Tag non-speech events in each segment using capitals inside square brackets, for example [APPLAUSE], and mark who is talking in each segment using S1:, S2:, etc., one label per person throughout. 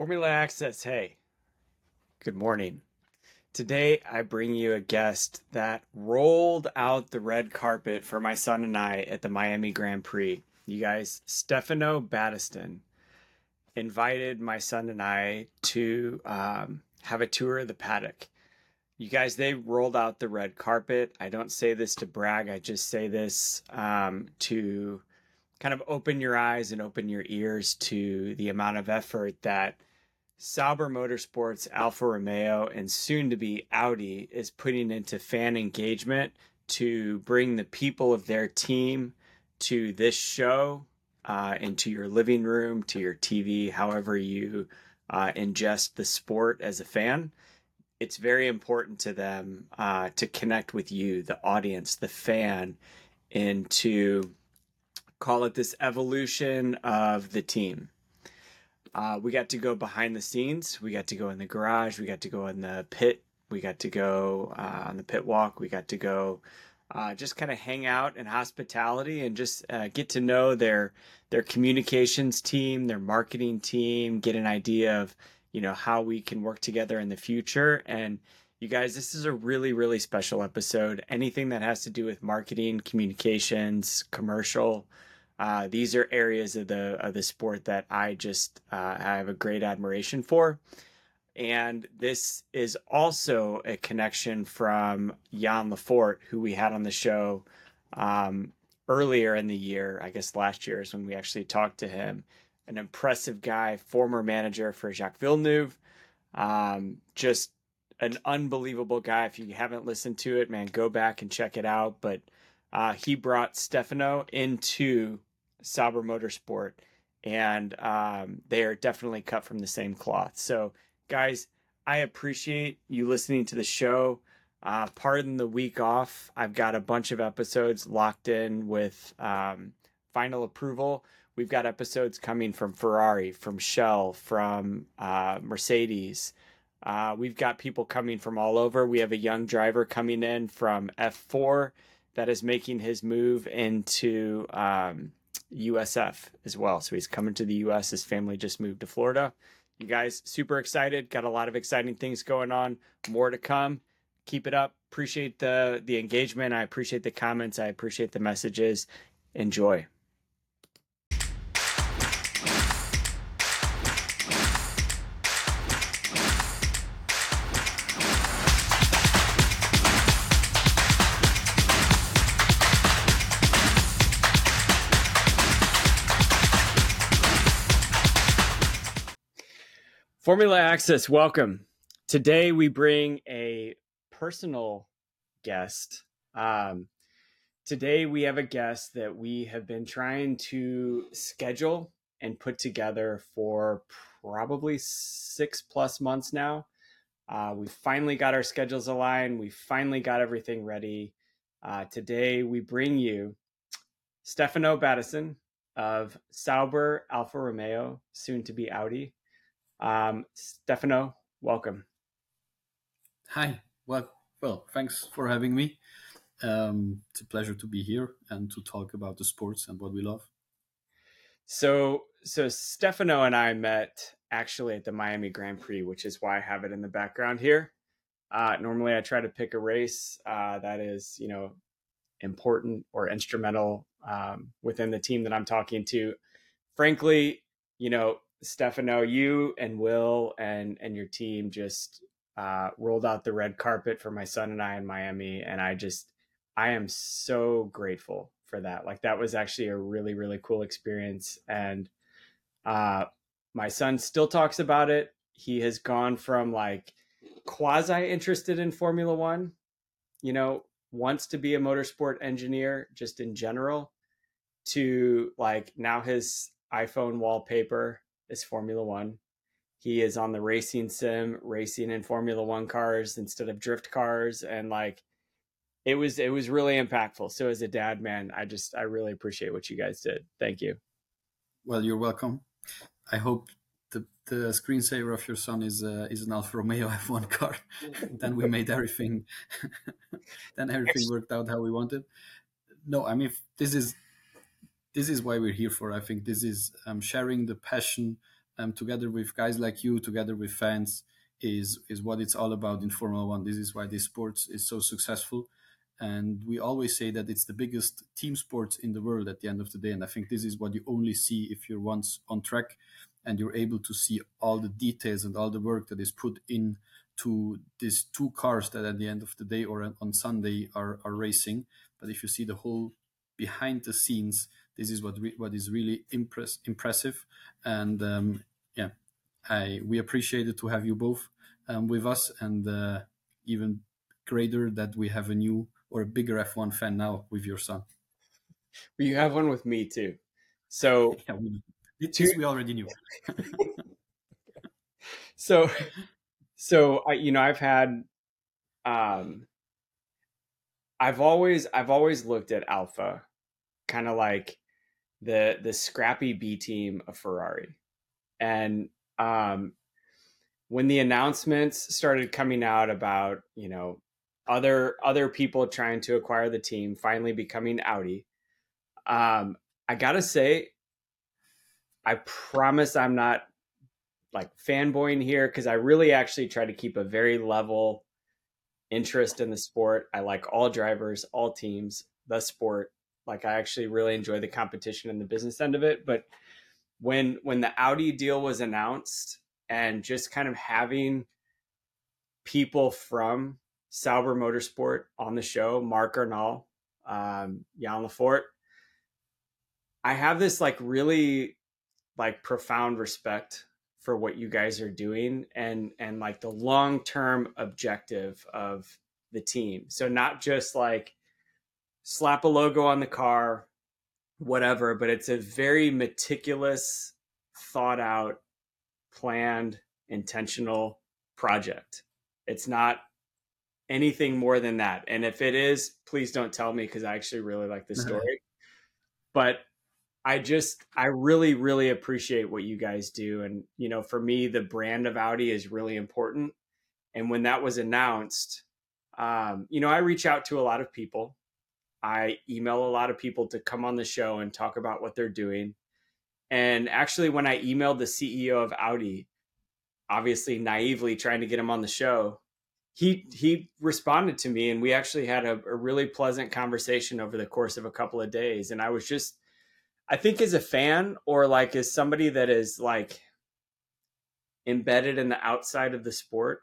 S1: Formula Access, hey, good morning. Today I bring you a guest that rolled out the red carpet for my son and I at the Miami Grand Prix. You guys, Stefano Battiston invited my son and I to um, have a tour of the paddock. You guys, they rolled out the red carpet. I don't say this to brag, I just say this um, to kind of open your eyes and open your ears to the amount of effort that Sauber Motorsports, Alfa Romeo, and soon to be Audi is putting into fan engagement to bring the people of their team to this show, uh, into your living room, to your TV, however you uh, ingest the sport as a fan. It's very important to them uh, to connect with you, the audience, the fan, and to call it this evolution of the team uh, we got to go behind the scenes. We got to go in the garage. We got to go in the pit. We got to go uh, on the pit walk. We got to go uh, just kind of hang out in hospitality and just uh, get to know their their communications team, their marketing team, get an idea of you know how we can work together in the future. And you guys, this is a really really special episode. Anything that has to do with marketing, communications, commercial uh, these are areas of the of the sport that I just uh, have a great admiration for. And this is also a connection from Jan Lefort, who we had on the show um, earlier in the year. I guess last year is when we actually talked to him. An impressive guy, former manager for Jacques Villeneuve. Um, just an unbelievable guy. If you haven't listened to it, man, go back and check it out. But uh, he brought Stefano into Sauber Motorsport, and um, they are definitely cut from the same cloth. So, guys, I appreciate you listening to the show. Uh, pardon the week off. I've got a bunch of episodes locked in with um, final approval. We've got episodes coming from Ferrari, from Shell, from uh, Mercedes. Uh, we've got people coming from all over. We have a young driver coming in from F4 that is making his move into um, USF as well. So he's coming to the US. His family just moved to Florida. You guys, super excited. Got a lot of exciting things going on. More to come. Keep it up. Appreciate the the engagement. I appreciate the comments. I appreciate the messages. Enjoy. Formula Access, welcome. Today we bring a personal guest. Um, today we have a guest that we have been trying to schedule and put together for probably six plus months now. Uh, we finally got our schedules aligned. We finally got everything ready. Uh, today we bring you Stefano Battiston of Sauber Alfa Romeo, soon to be Audi. Um, Stefano, welcome.
S2: Hi. Well, well, thanks for having me. Um, it's a pleasure to be here and to talk about the sports and what we love.
S1: So, so Stefano and I met actually at the Miami Grand Prix, which is why I have it in the background here. Uh, normally, I try to pick a race uh, that is, you know, important or instrumental um, within the team that I'm talking to. Frankly, you know, Stefano, you and Will and and your team just uh, rolled out the red carpet for my son and I in Miami, and I just I am so grateful for that. Like that was actually a really really cool experience, and uh, my son still talks about it. He has gone from like quasi interested in Formula One, you know, wants to be a motorsport engineer just in general, to like now his iPhone wallpaper is Formula One. He is on the racing sim, racing in Formula One cars instead of drift cars, and like it was it was really impactful. So as a dad, man, I just I really appreciate what you guys did. Thank you.
S2: Well, you're welcome. I hope the the screensaver of your son is uh, is an Alfa Romeo [LAUGHS] F1 car. [LAUGHS] then we made everything. [LAUGHS] then everything worked out how we wanted. No, I mean this is this is why we're here for. I think this is um, sharing the passion um, together with guys like you, together with fans, is is what it's all about in Formula One. This is why this sport is so successful, and we always say that it's the biggest team sport in the world at the end of the day. And I think this is what you only see if you're once on track, and you're able to see all the details and all the work that is put in to these two cars that at the end of the day or on Sunday are, are racing. But if you see the whole behind the scenes, this is what re- what is really impress- impressive. And um, yeah, I we appreciated to have you both um, with us, and uh, even greater that we have a new or a bigger F1 fan now with your son.
S1: Well, you have one with me too. So [LAUGHS]
S2: yeah, we, two, we already knew. [LAUGHS]
S1: so so I, you know, I've had, um, I've always, I've always looked at Alfa kind of like the the scrappy B team of Ferrari, and um, when the announcements started coming out about, you know, other other people trying to acquire the team, finally becoming Audi, um, I gotta say, I promise I'm not like fanboying here because I really actually try to keep a very level interest in the sport. I like all drivers, all teams, the sport. Like I actually really enjoy the competition and the business end of it. But when when the Audi deal was announced and just kind of having people from Sauber Motorsport on the show, Mark Arnall, um, Jan Lefort, I have this like really like profound respect for what you guys are doing and and like the long-term objective of the team. So not just like slap a logo on the car whatever, but it's a very meticulous, thought out, planned, intentional project. It's not anything more than that. And if it is, please don't tell me because I actually really like the story. but I just I really really appreciate what you guys do and you know for me the brand of Audi is really important and when that was announced um, you know I reach out to a lot of people I email a lot of people to come on the show and talk about what they're doing. And actually when I emailed the CEO of Audi obviously naively trying to get him on the show he he responded to me and we actually had a, a really pleasant conversation over the course of a couple of days. And I was just I think as a fan or like as somebody that is like embedded in the outside of the sport,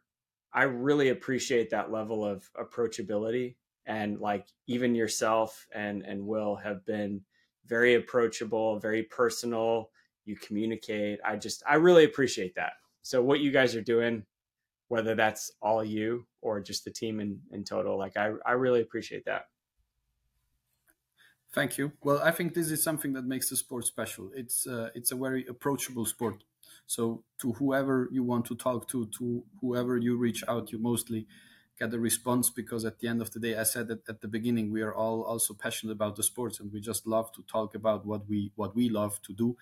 S1: I really appreciate that level of approachability and like even yourself and and Will have been very approachable, very personal. You communicate. I just I really appreciate that. So what you guys are doing, whether that's all you or just the team in, in total, like I, I really appreciate that.
S2: Thank you. Well, I think this is something that makes the sport special. It's uh, it's a very approachable sport. So to whoever you want to talk to, to whoever you reach out, you mostly get a response because at the end of the day, I said that at the beginning, we are all also passionate about the sports and we just love to talk about what we what we love to do,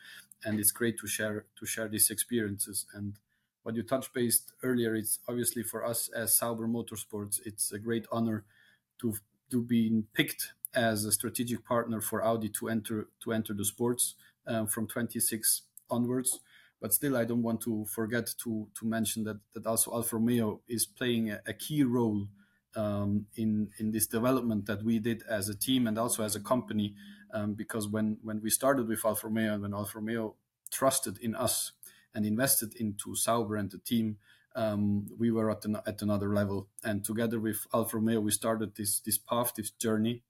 S2: and it's great to share to share these experiences. And what you touched based earlier, it's obviously for us as Sauber Motorsports, it's a great honor to to be picked as a strategic partner for Audi to enter to enter the sports um, from 26 onwards. But still, I don't want to forget to to mention that that also Alfa Romeo is playing a, a key role um, in in this development that we did as a team and also as a company. Um, because when when we started with Alfa Romeo and when Alfa Romeo trusted in us and invested into Sauber and the team, um, we were at, an, at another level. And together with Alfa Romeo, we started this this path, this journey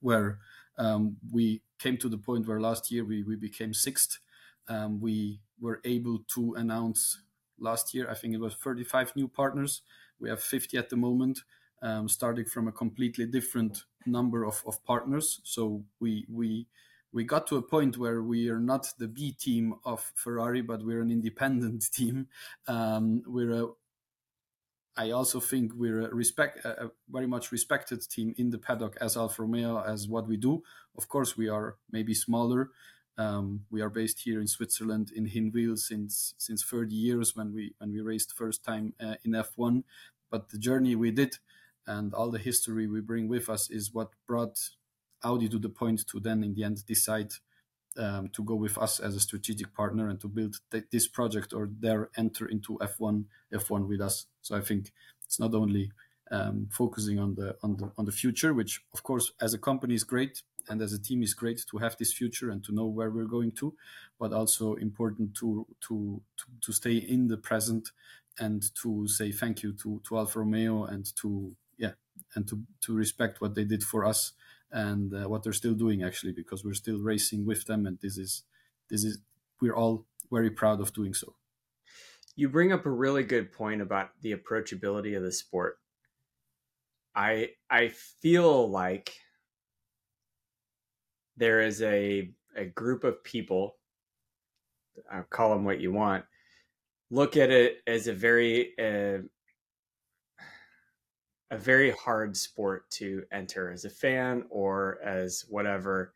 S2: where um, we came to the point where last year we, we became sixth. Um, we were able to announce last year, I think it was 35 new partners. We have 50 at the moment, um, starting from a completely different number of, of partners. So we we we got to a point where we are not the B team of Ferrari, but we're an independent [LAUGHS] team. Um, we're a I also think we're a respect a very much respected team in the paddock as Alfa Romeo as what we do. Of course, we are maybe smaller. Um, we are based here in Switzerland in Hinwil since since 30 years when we when we raced first time uh, in F1. But the journey we did and all the history we bring with us is what brought Audi to the point to then in the end decide um, to go with us as a strategic partner and to build th- this project or their enter into F1 F1 with us. So I think it's not only um, focusing on the on the on the future, which of course as a company is great and as a team is great to have this future and to know where we're going to, but also important to to to, to stay in the present and to say thank you to to Alfa Romeo and to yeah and to to respect what they did for us and uh, what they're still doing actually because we're still racing with them and this is this is we're all very proud of doing so.
S1: You bring up a really good point about the approachability of the sport i i feel like there is a a group of people I'll call them what you want look at it as a very uh, a very hard sport to enter as a fan or as whatever.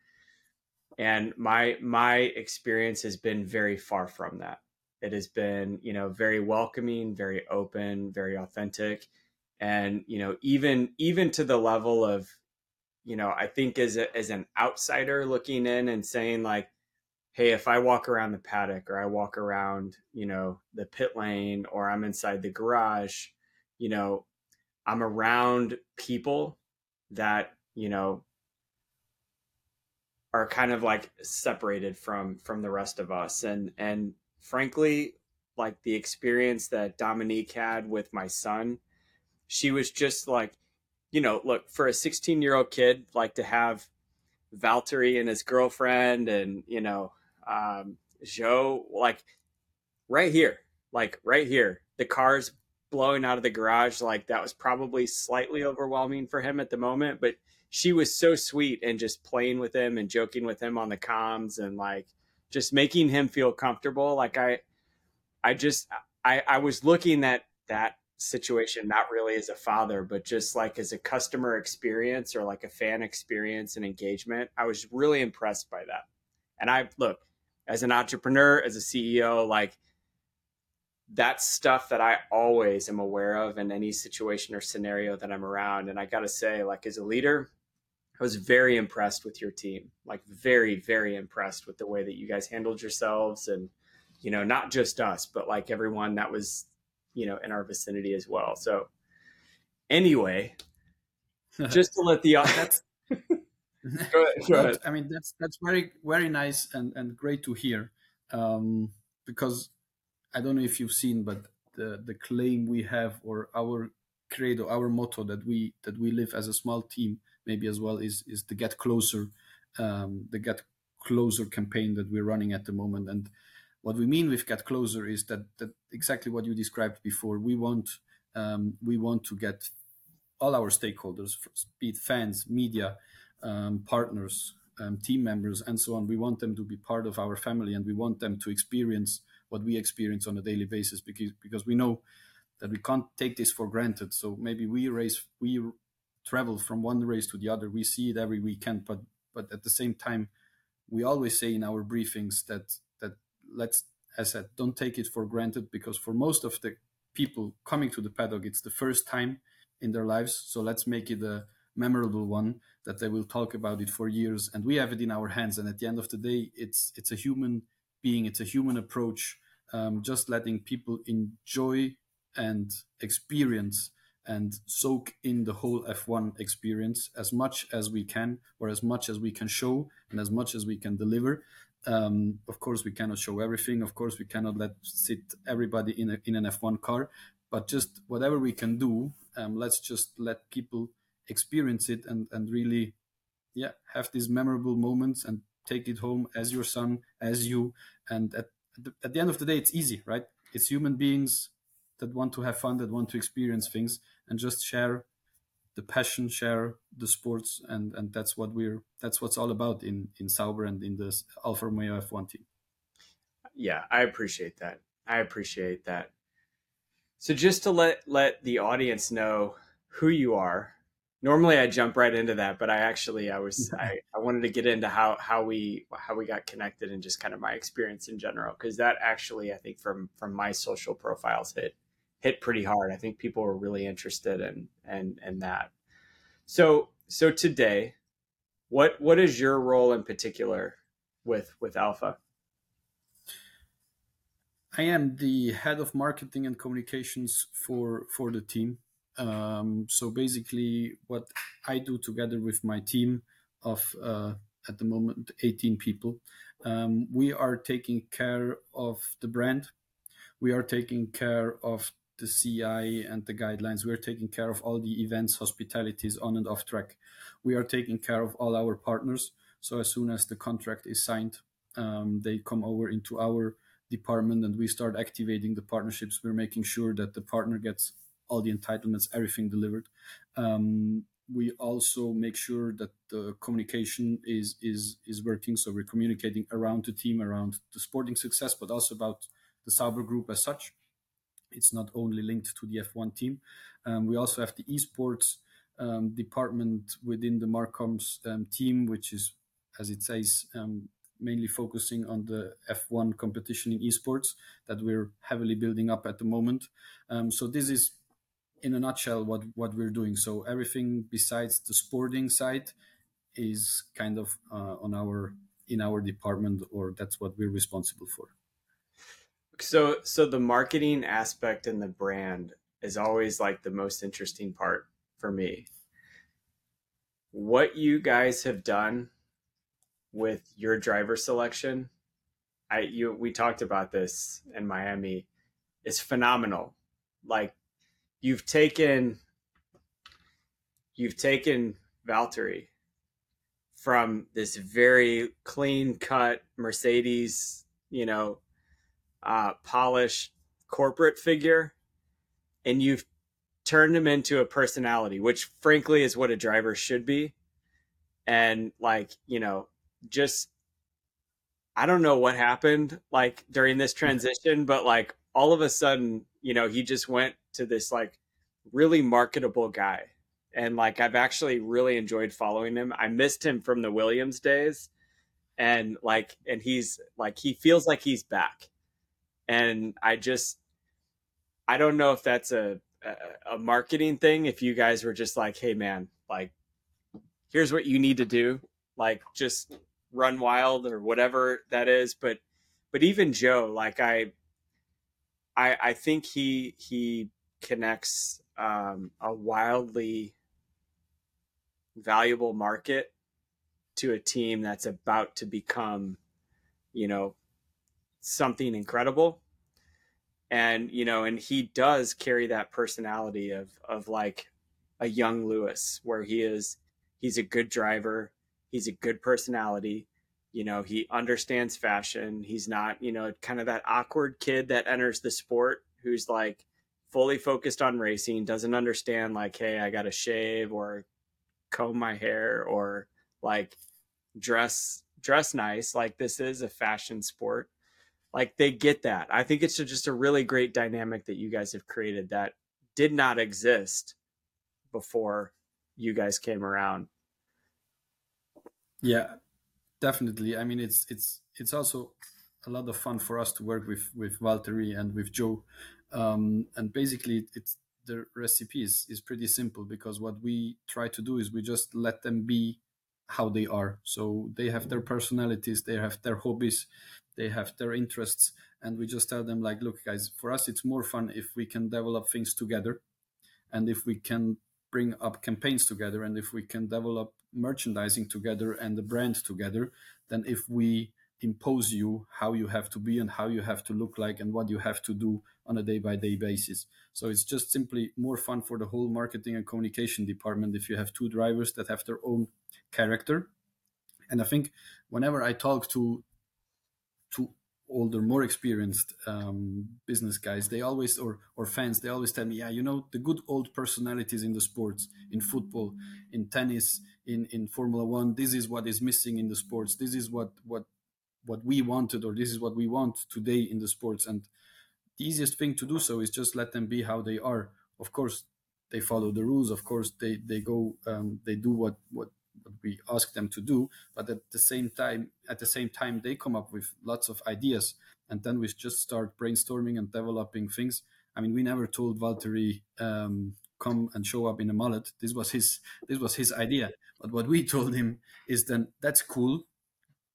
S1: And my my experience has been very far from that. It has been you know very welcoming very open very authentic and you know even even to the level of you know i think as a, as an outsider looking in and saying like hey if i walk around the paddock or i walk around you know the pit lane or i'm inside the garage you know I'm around people that, you know, are kind of like separated from from the rest of us. And and frankly like the experience that Dominique had with my son she was just like you know look for a 16 year old kid like to have Valtteri and his girlfriend and you know um Zhou like right here like right here the cars blowing out of the garage like that was probably slightly overwhelming for him at the moment but she was so sweet and just playing with him and joking with him on the comms and like just making him feel comfortable like i i just i i was looking at that situation not really as a father but just like as a customer experience or like a fan experience and engagement i was really impressed by that and i look as an entrepreneur as a ceo like that's stuff that I always am aware of in any situation or scenario that I'm around. And I got to say, like, as a leader, I was very impressed with your team, like, very, very impressed with the way that you guys handled yourselves and, you know, not just us, but like everyone that was, you know, in our vicinity as well. So, anyway, [LAUGHS] just to let the audience. [LAUGHS]
S2: go ahead, go ahead. I mean, that's that's very very nice and and great to hear, um, because I don't know if you've seen, but the the claim we have or our credo, our motto that we that we live as a small team, maybe as well is is the get closer, um, the get closer campaign that we're running at the moment. And what we mean with get closer is that that exactly what you described before. We want um, we want to get all our stakeholders, be it fans, media, um, partners, um, team members, and so on. We want them to be part of our family, and we want them to experience what we experience on a daily basis because because we know that we can't take this for granted. So maybe we race we travel from one race to the other. We see it every weekend, but but at the same time, we always say in our briefings that that let's as I said, don't take it for granted because for most of the people coming to the paddock, it's the first time in their lives. So let's make it a memorable one that they will talk about it for years. And we have it in our hands. And at the end of the day, it's it's a human being. It's a human approach, um, just letting people enjoy and experience and soak in the whole F1 experience as much as we can, or as much as we can show, and as much as we can deliver. Um, of course, we cannot show everything. Of course, we cannot let sit everybody in a, in an F1 car. But just whatever we can do, um, let's just let people experience it and and really, yeah, have these memorable moments and take it home as your son, as you. And at, at the end of the day, it's easy, right? It's human beings that want to have fun, that want to experience things, and just share the passion, share the sports, and and that's what we're that's what's all about in in Sauber and in this Alfa Romeo F1 team.
S1: Yeah, I appreciate that. I appreciate that. So just to let let the audience know who you are normally I jump right into that, but I actually I was [LAUGHS] I, I wanted to get into how how we how we got connected and just kind of my experience in general because that actually I think from from my social profiles hit hit pretty hard. I think people were really interested in and and that. So so today, what what is your role in particular with with Alfa?
S2: I am the head of marketing and communications for for the team. Um, so basically, what I do together with my team of uh, at the moment 18 people, um, we are taking care of the brand. We are taking care of the CI and the guidelines. We are taking care of all the events, hospitalities on and off track. We are taking care of all our partners. So as soon as the contract is signed, um, they come over into our department and we start activating the partnerships. We're making sure that the partner gets all the entitlements, everything delivered. Um, we also make sure that the communication is is is working. So we're communicating around the team, around the sporting success, but also about the Sauber Group as such. It's not only linked to the F1 team. Um, we also have the esports um, department within the Marcoms um, team, which is, as it says, um, mainly focusing on the F1 competition in esports that we're heavily building up at the moment. Um, so this is, in a nutshell, what what we're doing. So everything besides the sporting side is kind of uh, on our in our department, or that's what we're responsible for.
S1: So so the marketing aspect and the brand is always like the most interesting part for me. What you guys have done with your driver selection, I you we talked about this in Miami, is phenomenal. Like you've taken you've taken Valtteri from this very clean cut Mercedes, you know, uh, polished corporate figure, and you've turned him into a personality, which frankly is what a driver should be. And like, you know, just I don't know what happened like during this transition, but like all of a sudden, you know, he just went to this like really marketable guy. And like I've actually really enjoyed following him. I missed him from the Williams days. And like and he's like he feels like he's back and I just I don't know if that's a, a, marketing thing. If you guys were just like, hey man, like here's what you need to do, like just run wild or whatever that is. But but even Zhou, like I I I think he he connects um, a wildly valuable market to a team that's about to become, you know, something incredible. And you know and he does carry that personality of of like a young lewis where he is he's a good driver he's a good personality you know he understands fashion he's not you know kind of that awkward kid that enters the sport who's like fully focused on racing doesn't understand like hey i gotta shave or comb my hair or like dress dress nice. Like this is a fashion sport like they get that. I think it's just a really great dynamic that you guys have created that did not exist before you guys came around.
S2: Yeah, definitely. I mean, it's it's it's also a lot of fun for us to work with with Valtteri and with Zhou, um, and basically it's the recipe is, is pretty simple because what we try to do is we just let them be how they are. So they have their personalities, they have their hobbies, they have their interests and we just tell them like look guys for us it's more fun if we can develop things together and if we can bring up campaigns together and if we can develop merchandising together and the brand together than if we impose you how you have to be and how you have to look like and what you have to do on a day by day basis. So it's just simply more fun for the whole marketing and communication department if you have two drivers that have their own character. And I think whenever I talk to to older, more experienced um, business guys, they always or or fans, they always tell me, yeah, you know, the good old personalities in the sports, in football, in tennis, in in Formula One. This is what is missing in the sports. This is what what what we wanted, or this is what we want today in the sports. And the easiest thing to do so is just let them be how they are. Of course, they follow the rules. Of course, they they go um, they do what what what we ask them to do but at the same time at the same time they come up with lots of ideas and then we just start brainstorming and developing things. I mean we never told valtteri um, come and show up in a mullet. This was his this was his idea. But what we [LAUGHS] told him is then that's cool.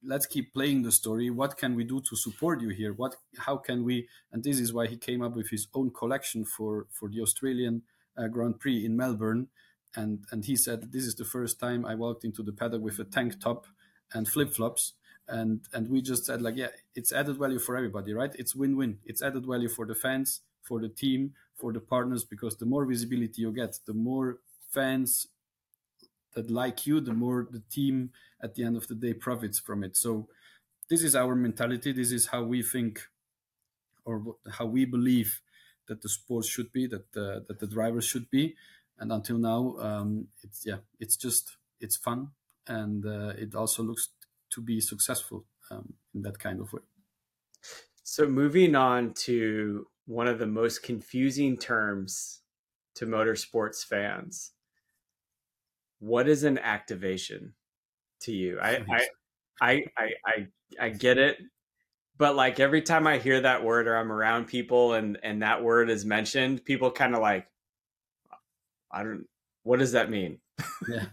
S2: Let's keep playing the story. What can we do to support you here? What how can we and this is why he came up with his own collection for for the australian uh, grand prix in melbourne and and he said this is the first time i walked into the paddock with a tank top and flip-flops. And and we just said like yeah it's added value for everybody right? It's win-win. It's added value for the fans for the team for the partners because the more visibility you get the more fans that like you the more the team at the end of the day profits from it. So this is our mentality. This is how we think or how we believe that the sport should be that the, that the drivers should be and until now um, it's yeah it's just it's fun. And uh, it also looks to be successful um, in that kind of way.
S1: So moving on to one of the most confusing terms to motorsports fans. What is an activation to you? I [LAUGHS] i i i, I, I get it. But like every time i hear that word or i'm around people and and that word is mentioned people kind of like i don't what does that mean? [LAUGHS]
S2: Yeah.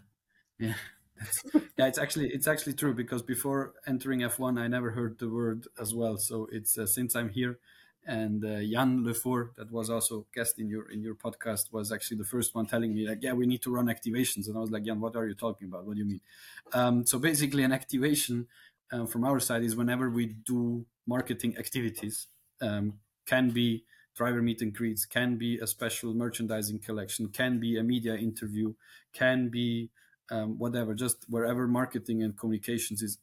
S2: Yeah. [LAUGHS] Yeah it's actually it's actually true because before entering f1 i never heard the word as well. So it's uh, since i'm here and uh, Jan Lefort, that was also guest in your in your podcast, was actually the first one telling me like, yeah, we need to run activations, and I was like, Jan, what are you talking about? What do you mean? Um, so basically, an activation um, from our side is whenever we do marketing activities, um, can be driver meet and greets, can be a special merchandising collection, can be a media interview, can be um, whatever, just wherever marketing and communications is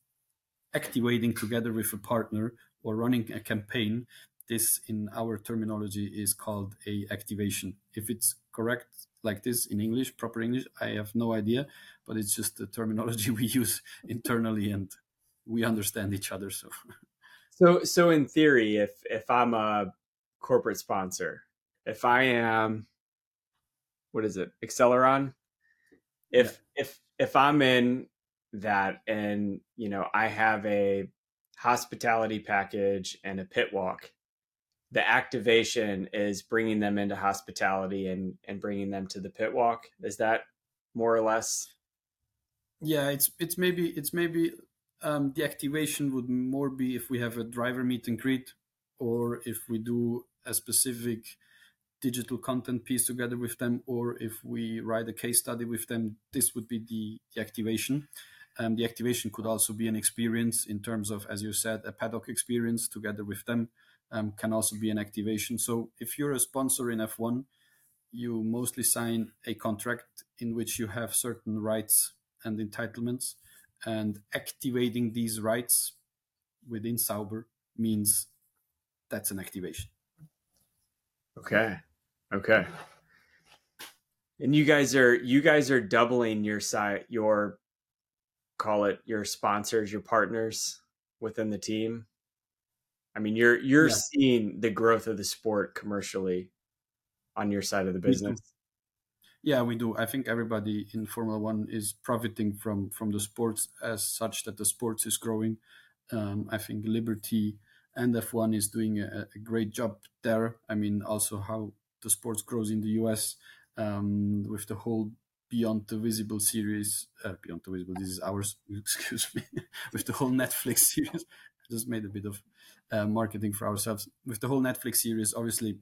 S2: activating together with a partner or running a campaign this in our terminology is called a activation. If it's correct like this in english proper english i have no idea but it's just the terminology [LAUGHS] we use internally and we understand each other so.
S1: So so in theory if if i'm a corporate sponsor. If i am what is it acceleron? If yeah. if if i'm in that and you know i have a hospitality package and a pit walk the activation is bringing them into hospitality and and bringing them to the pit walk. Is that more or less?
S2: Yeah it's it's maybe it's maybe um, the activation would more be if we have a driver meet and greet or if we do a specific digital content piece together with them or if we write a case study with them this would be the, the activation um, the activation could also be an experience in terms of as you said a paddock experience together with them um, can also be an activation. So if you're a sponsor in F1, you mostly sign a contract in which you have certain rights and entitlements, and activating these rights within Sauber means that's an activation.
S1: Okay. Okay. And you guys are you guys are doubling your site your call it your sponsors, your partners within the team. I mean, you're you're yeah. seeing the growth of the sport commercially on your side of the business.
S2: Yeah, we do. I think everybody in Formula One is profiting from from the sports as such that the sports is growing. Um, I think Liberty and F1 is doing a, a, great job there. I mean, also how the sports grows in the US um, with the whole Beyond the Visible series. Uh, Beyond the Visible, this is ours. [LAUGHS] Excuse me. with the whole Netflix [LAUGHS] series, I just made a bit of uh, marketing for ourselves. With the whole Netflix series, obviously,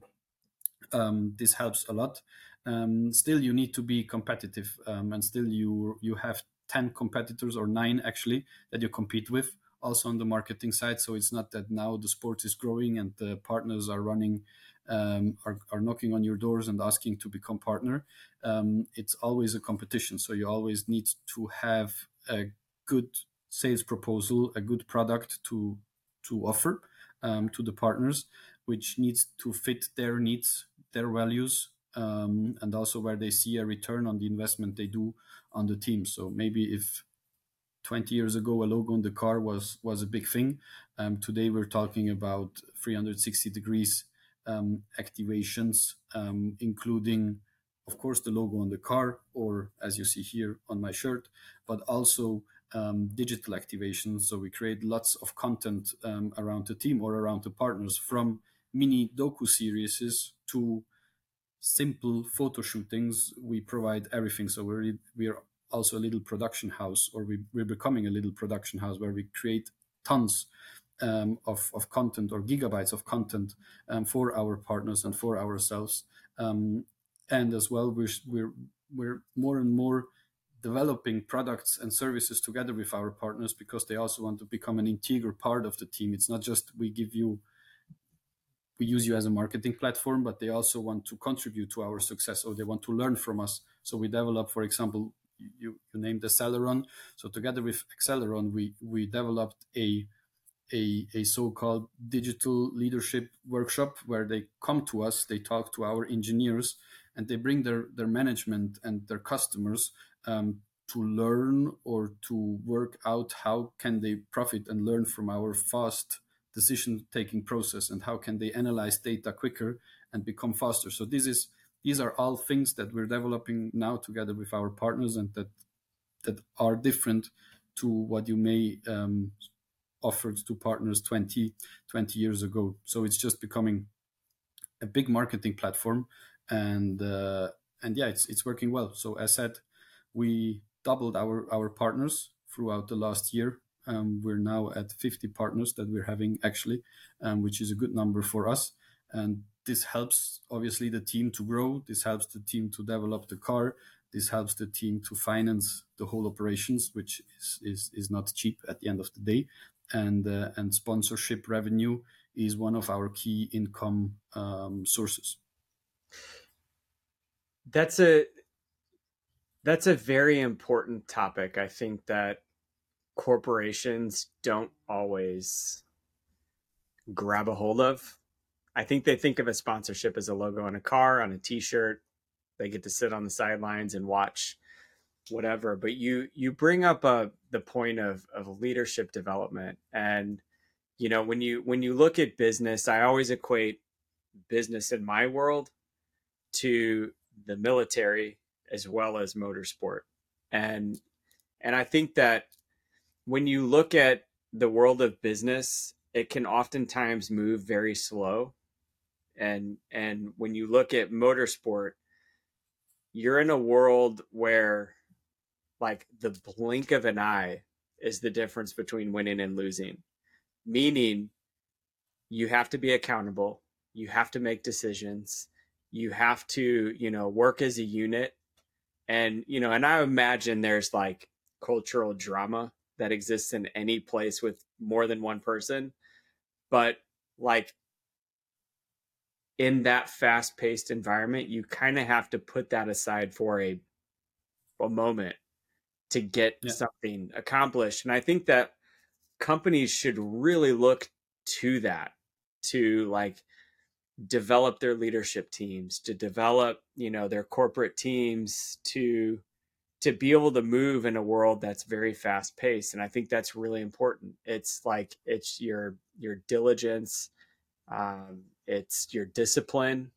S2: um, this helps a lot. Um, still, you need to be competitive, um, and still you you have ten competitors or nine actually that you compete with. Also on the marketing side, so it's not that now the sport is growing and the partners are running um, are, are knocking on your doors and asking to become partner. Um, it's always a competition, so you always need to have a good sales proposal, a good product to to offer um, to the partners, which needs to fit their needs, their values, um, and also where they see a return on the investment they do on the team. So maybe if 20 years ago a logo on the car was was a big thing, um, today we're talking about 360 degrees um, activations, um, including of course the logo on the car or as you see here on my shirt, but also um, digital activations. So we create lots of content um, around the team or around the partners, from mini docu series to simple photo shootings. We provide everything. So we're we are also a little production house, or we, we're becoming a little production house where we create tons um, of, of content or gigabytes of content um, for our partners and for ourselves. Um, and as well, we're, we're, we're more and more developing products and services together with our partners because they also want to become an integral part of the team. It's not just we give you, we use you as a marketing platform, but they also want to contribute to our success or they want to learn from us. So we develop, for example, you, you named Acceleron. So together with Acceleron, we, we developed a a, a so-called digital leadership workshop where they come to us they talk to our engineers and they bring their, their management and their customers um, to learn or to work out how can they profit and learn from our fast decision taking process and how can they analyze data quicker and become faster so this is these are all things that we're developing now together with our partners and that that are different to what you may um, offered to partners 20, 20 years ago. So it's just becoming a big marketing platform, and uh, and yeah, it's it's working well. So as I said, we doubled our our partners throughout the last year. Um, we're now at 50 partners that we're having actually, um, which is a good number for us. And this helps obviously the team to grow. This helps the team to develop the car. This helps the team to finance the whole operations, which is, is, is not cheap at the end of the day and uh, and sponsorship revenue is one of our key income um, sources.
S1: That's a that's a very important topic. I think that corporations don't always grab a hold of. I think they think of a sponsorship as a logo on a car, on a t-shirt. They get to sit on the sidelines and watch whatever. But you you bring up a uh, the point of of leadership development. And you know when you when you look at business i always equate business in my world to the military as well as motorsport. And and i think that when you look at the world of business it can oftentimes move very slow and and when you look at motorsport you're in a world where like the blink of an eye is the difference between winning and losing. Meaning, you have to be accountable, you have to make decisions, you have to, you know, work as a unit. And, you know, and I imagine there's like cultural drama that exists in any place with more than one person. But like in that fast paced environment, you kind of have to put that aside for a, a moment to get yeah. something accomplished. And I think that companies should really look to that to like develop their leadership teams, to develop, you know, their corporate teams to to be able to move in a world that's very fast paced and i think that's really important it's like it's your your diligence um, it's your discipline.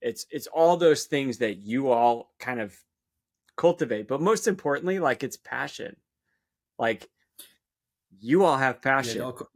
S1: It's it's all those things that you all kind of cultivate but most importantly like it's passion. Like you all have passion
S2: yeah it all,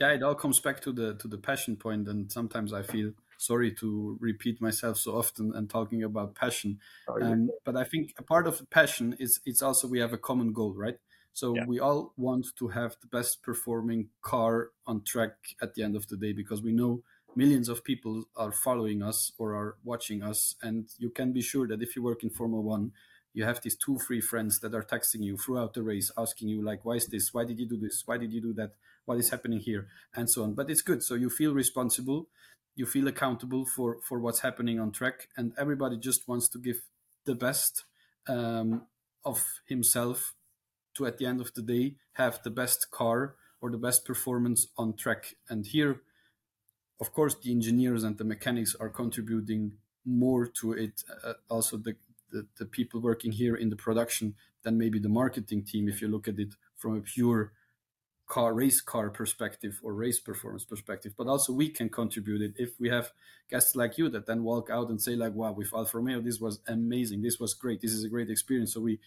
S2: yeah, it all comes back to the to the passion point and sometimes i feel sorry to repeat myself so often and talking about passion. Oh, um, but i think a part of the passion is it's also we have a common goal right so yeah. we all want to have the best performing car on track at the end of the day because we know millions of people are following us or are watching us. And you can be sure that if you work in Formula One, you have these two, three friends that are texting you throughout the race, asking you, like, why is this? Why did you do this? Why did you do that? What is happening here? And so on. But it's good. So you feel responsible. You feel accountable for, for what's happening on track. And everybody just wants to give the best um, of himself to, at the end of the day, have the best car or the best performance on track. And here, of course, the engineers and the mechanics are contributing more to it. Uh, also, the, the, the people working here in the production than maybe the marketing team. If you look at it from a pure car race car perspective or race performance perspective but also we can contribute it if we have guests like you that then walk out and say like wow with alfa romeo this was amazing this was great this is a great experience so we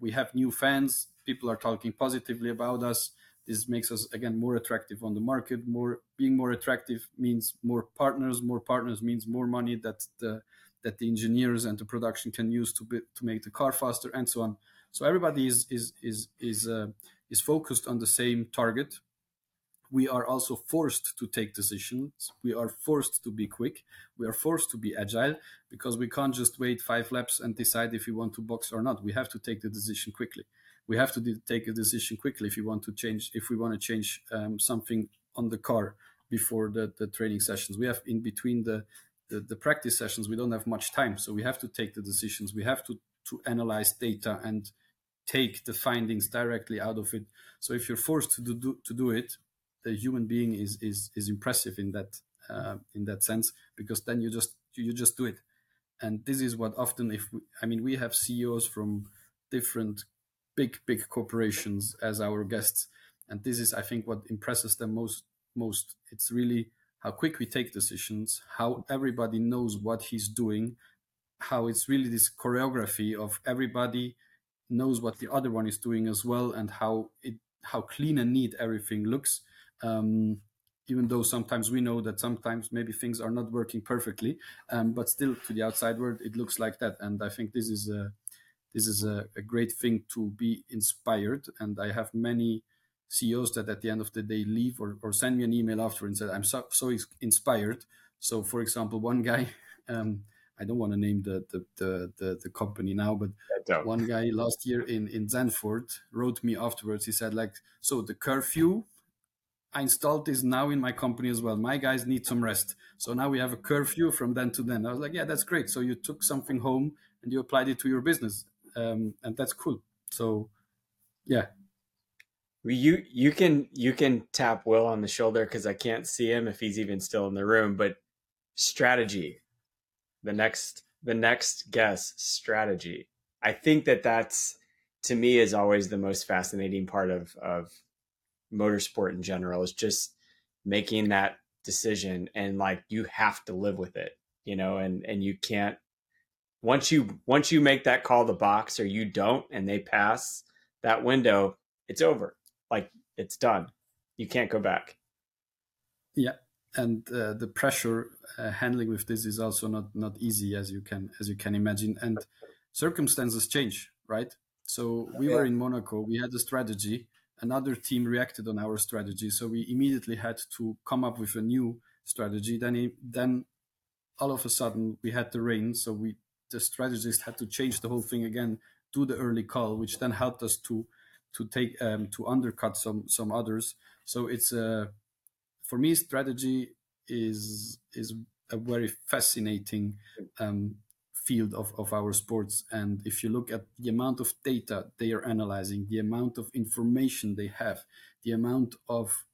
S2: we have new fans. People are talking positively about us. This makes us again more attractive on the market. More being more attractive means more partners. More partners means more money that the that the engineers and the production can use to be, to make the car faster and so on. So everybody is is is is uh, is focused on the same target, we are also forced to take decisions. We are forced to be quick. We are forced to be agile because we can't just wait five laps and decide if we want to box or not. We have to take the decision quickly. We have to de- take a decision quickly if we want to change if we want to change um, something on the car before the, the training sessions. We have in between the, the the practice sessions. We don't have much time, so we have to take the decisions. We have to to analyze data and take the findings directly out of it. So if you're forced to do to do it, the human being is is is impressive in that uh, in that sense because then you just you just do it. And this is what often if we, i mean we have ceos from different big big corporations as our guests and this is i think what impresses them most most. It's really how quick we take decisions how everybody knows what he's doing how it's really this choreography of everybody knows what the other one is doing as well and how it how clean and neat everything looks um, even though sometimes we know that sometimes maybe things are not working perfectly, um, but still to the outside world it looks like that. And I think this is a this is a, a, great thing to be inspired. And I have many CEOs that at the end of the day leave or, or send me an email after and said, "I'm so so inspired." So, for example, one guy. [LAUGHS] Um, I don't want to name the the, the, the, the company now, but one guy last year in, in Zandvoort wrote me afterwards. He said, like, so the curfew I installed this now in my company as well. My guys need some rest. So now we have a curfew from then to then. I was like, yeah, that's great. So you took something home and you applied it to your business. Um, and that's cool. So yeah.
S1: You you can you can tap Will on the shoulder because I can't see him if he's even still in the room. But strategy, the next the next guess strategy. I think that that's to me is always the most fascinating part of of motorsport in general is just making that decision and like you have to live with it you know and and you can't once you once you make that call the box or you don't and they pass that window it's over. Like it's done. You can't go back.
S2: Yeah and uh, the pressure uh, handling with this is also not not easy as you can as you can imagine and circumstances change right? So we were in monaco we had a strategy another team reacted on our strategy. So we immediately had to come up with a new strategy. Then, then all of a sudden we had the rain. So we, the strategist had to change the whole thing again, do the early call, which then helped us to, to take, um, to undercut some, some others. So it's a, for me, strategy is, is a very fascinating, um, field of, of our sports. And if you look at the amount of data they are analyzing, the amount of information they have, the amount of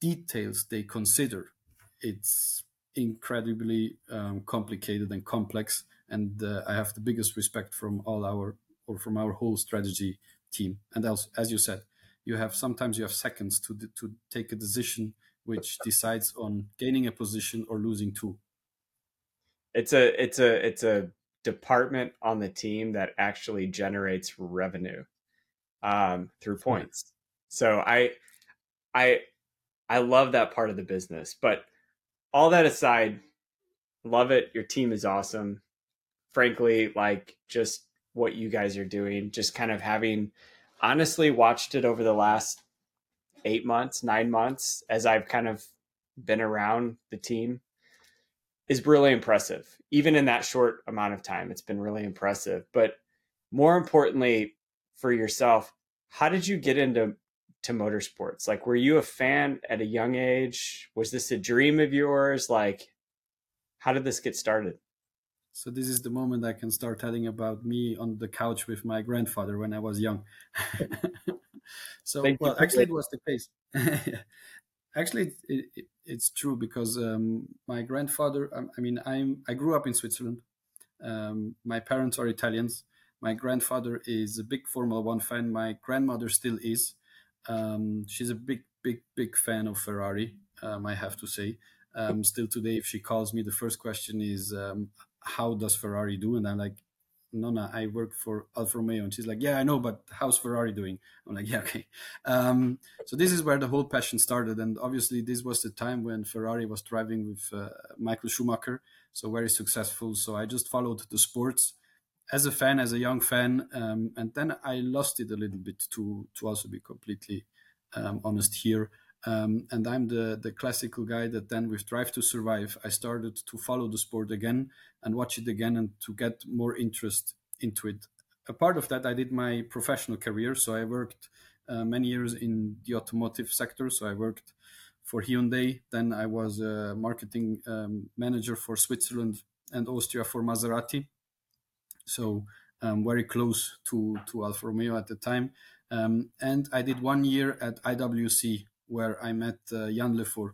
S2: details they consider, it's incredibly um, complicated and complex. And uh, I have the biggest respect from all our or from our whole strategy team. And also, as you said, you have sometimes you have seconds to to take a decision which decides on gaining a position or losing two
S1: it's a it's a it's a department on the team that actually generates revenue um, through points. So I I I love that part of the business. But all that aside, love it. Your team is awesome. Frankly, like just what you guys are doing, just kind of having honestly watched it over the last eight months, nine months as I've kind of been around the team is really impressive. Even in that short amount of time, it's been really impressive. But more importantly, for yourself, how did you get into to motorsports? Like, were you a fan at a young age? Was this a dream of yours? Like, how did this get started?
S2: So this is the moment I can start telling about me on the couch with my grandfather when I was young. [LAUGHS] so, Thank well, actually, it was the case. [LAUGHS] actually, it, it, it's true because um, my grandfather. Um, I mean, I'm I grew up in Switzerland. Um, my parents are Italians. My grandfather is a big Formula One fan. My grandmother still is. Um, she's a big, big, big fan of Ferrari. Um, I have to say. Um, still today, if she calls me, the first question is, "How does Ferrari do?" And I'm like, Nonna, I work for Alfa Romeo. And she's like, Yeah, I know, but how's Ferrari doing? I'm like, Yeah, okay. Um, so this is where the whole passion started. And obviously, this was the time when Ferrari was driving with uh, Michael Schumacher. So very successful. So I just followed the sports. as a fan, as a young fan, um, and then I lost it a little bit to to also be completely um, honest here. Um, and I'm the the classical guy that then with Drive to Survive, I started to follow the sport again and watch it again and to get more interest into it. A part of that, I did my professional career, so I worked uh, many years in the automotive sector. So I worked for Hyundai. Then I was a marketing um, manager for Switzerland and Austria for Maserati. So um, very close to, to Alfa Romeo at the time. Um, and I did one year at IWC where I met uh, Jan Lefort.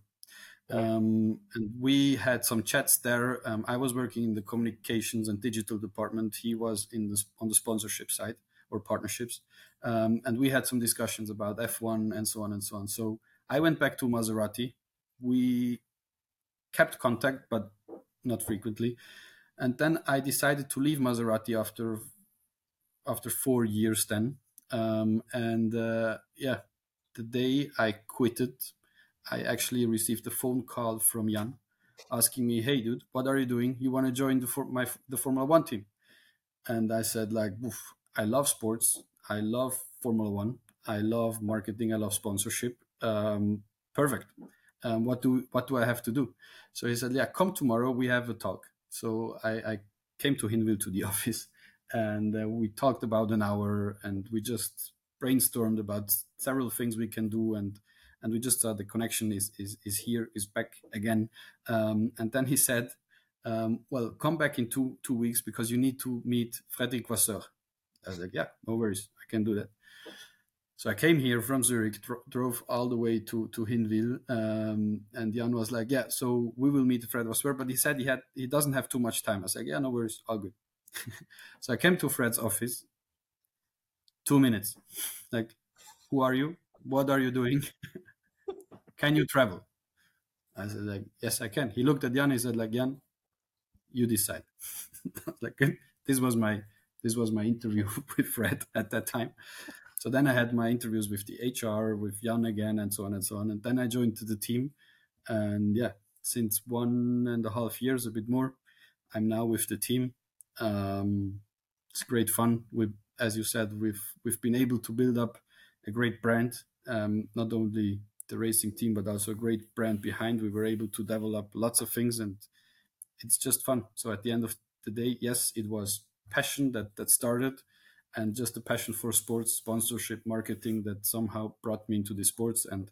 S2: Um, and we had some chats there. Um, I was working in the communications and digital department. He was in the, on the sponsorship side or partnerships. Um, and we had some discussions about F1 and so on and so on. So I went back to Maserati. We kept contact, but not frequently. And then I decided to leave Maserati after after four years. Then, um, and uh, yeah, the day I quitted, I actually received a phone call from Jan asking me, "Hey, dude, what are you doing? You want to join the for- my the Formula One team?" And I said, "Like, I love sports. I love Formula One. I love marketing. I love sponsorship. Um, perfect. Um, what do what do I have to do? So he said, yeah, come tomorrow. We have a talk. So I, I came to Hinwil to the [LAUGHS] office, and uh, we talked about an hour, and we just brainstormed about several things we can do, and and we just thought the connection is is is here, is back again. Um, and then he said, um, well, come back in two two weeks because you need to meet Frederic Vasseur. I was like, yeah, no worries, I can do that. So I came here from Zurich, dro- drove all the way to to Hinwil, um, and Jan was like, "Yeah, so we will meet Fred Vasseur," but he said he had he doesn't have too much time. I was like, "Yeah, no worries, all good." [LAUGHS] so I came to Fred's office. Two minutes, like, who are you? What are you doing? [LAUGHS] can you travel? I said, like, yes, I can. He looked at Jan. He said, like, Jan, you decide. [LAUGHS] like, this was my this was my interview [LAUGHS] with Fred at that time. So then I had my interviews with the HR, with Jan again, and so on and so on. And then I joined the team. And yeah, since one and a half years, a bit more, I'm now with the team. Um, it's great fun. We, as you said, we've we've been able to build up a great brand. Um, not only the racing team, but also a great brand behind. We were able to develop lots of things, and it's just fun. So at the end of the day, yes, it was passion that that started and just a passion for sports sponsorship marketing that somehow brought me into the sports and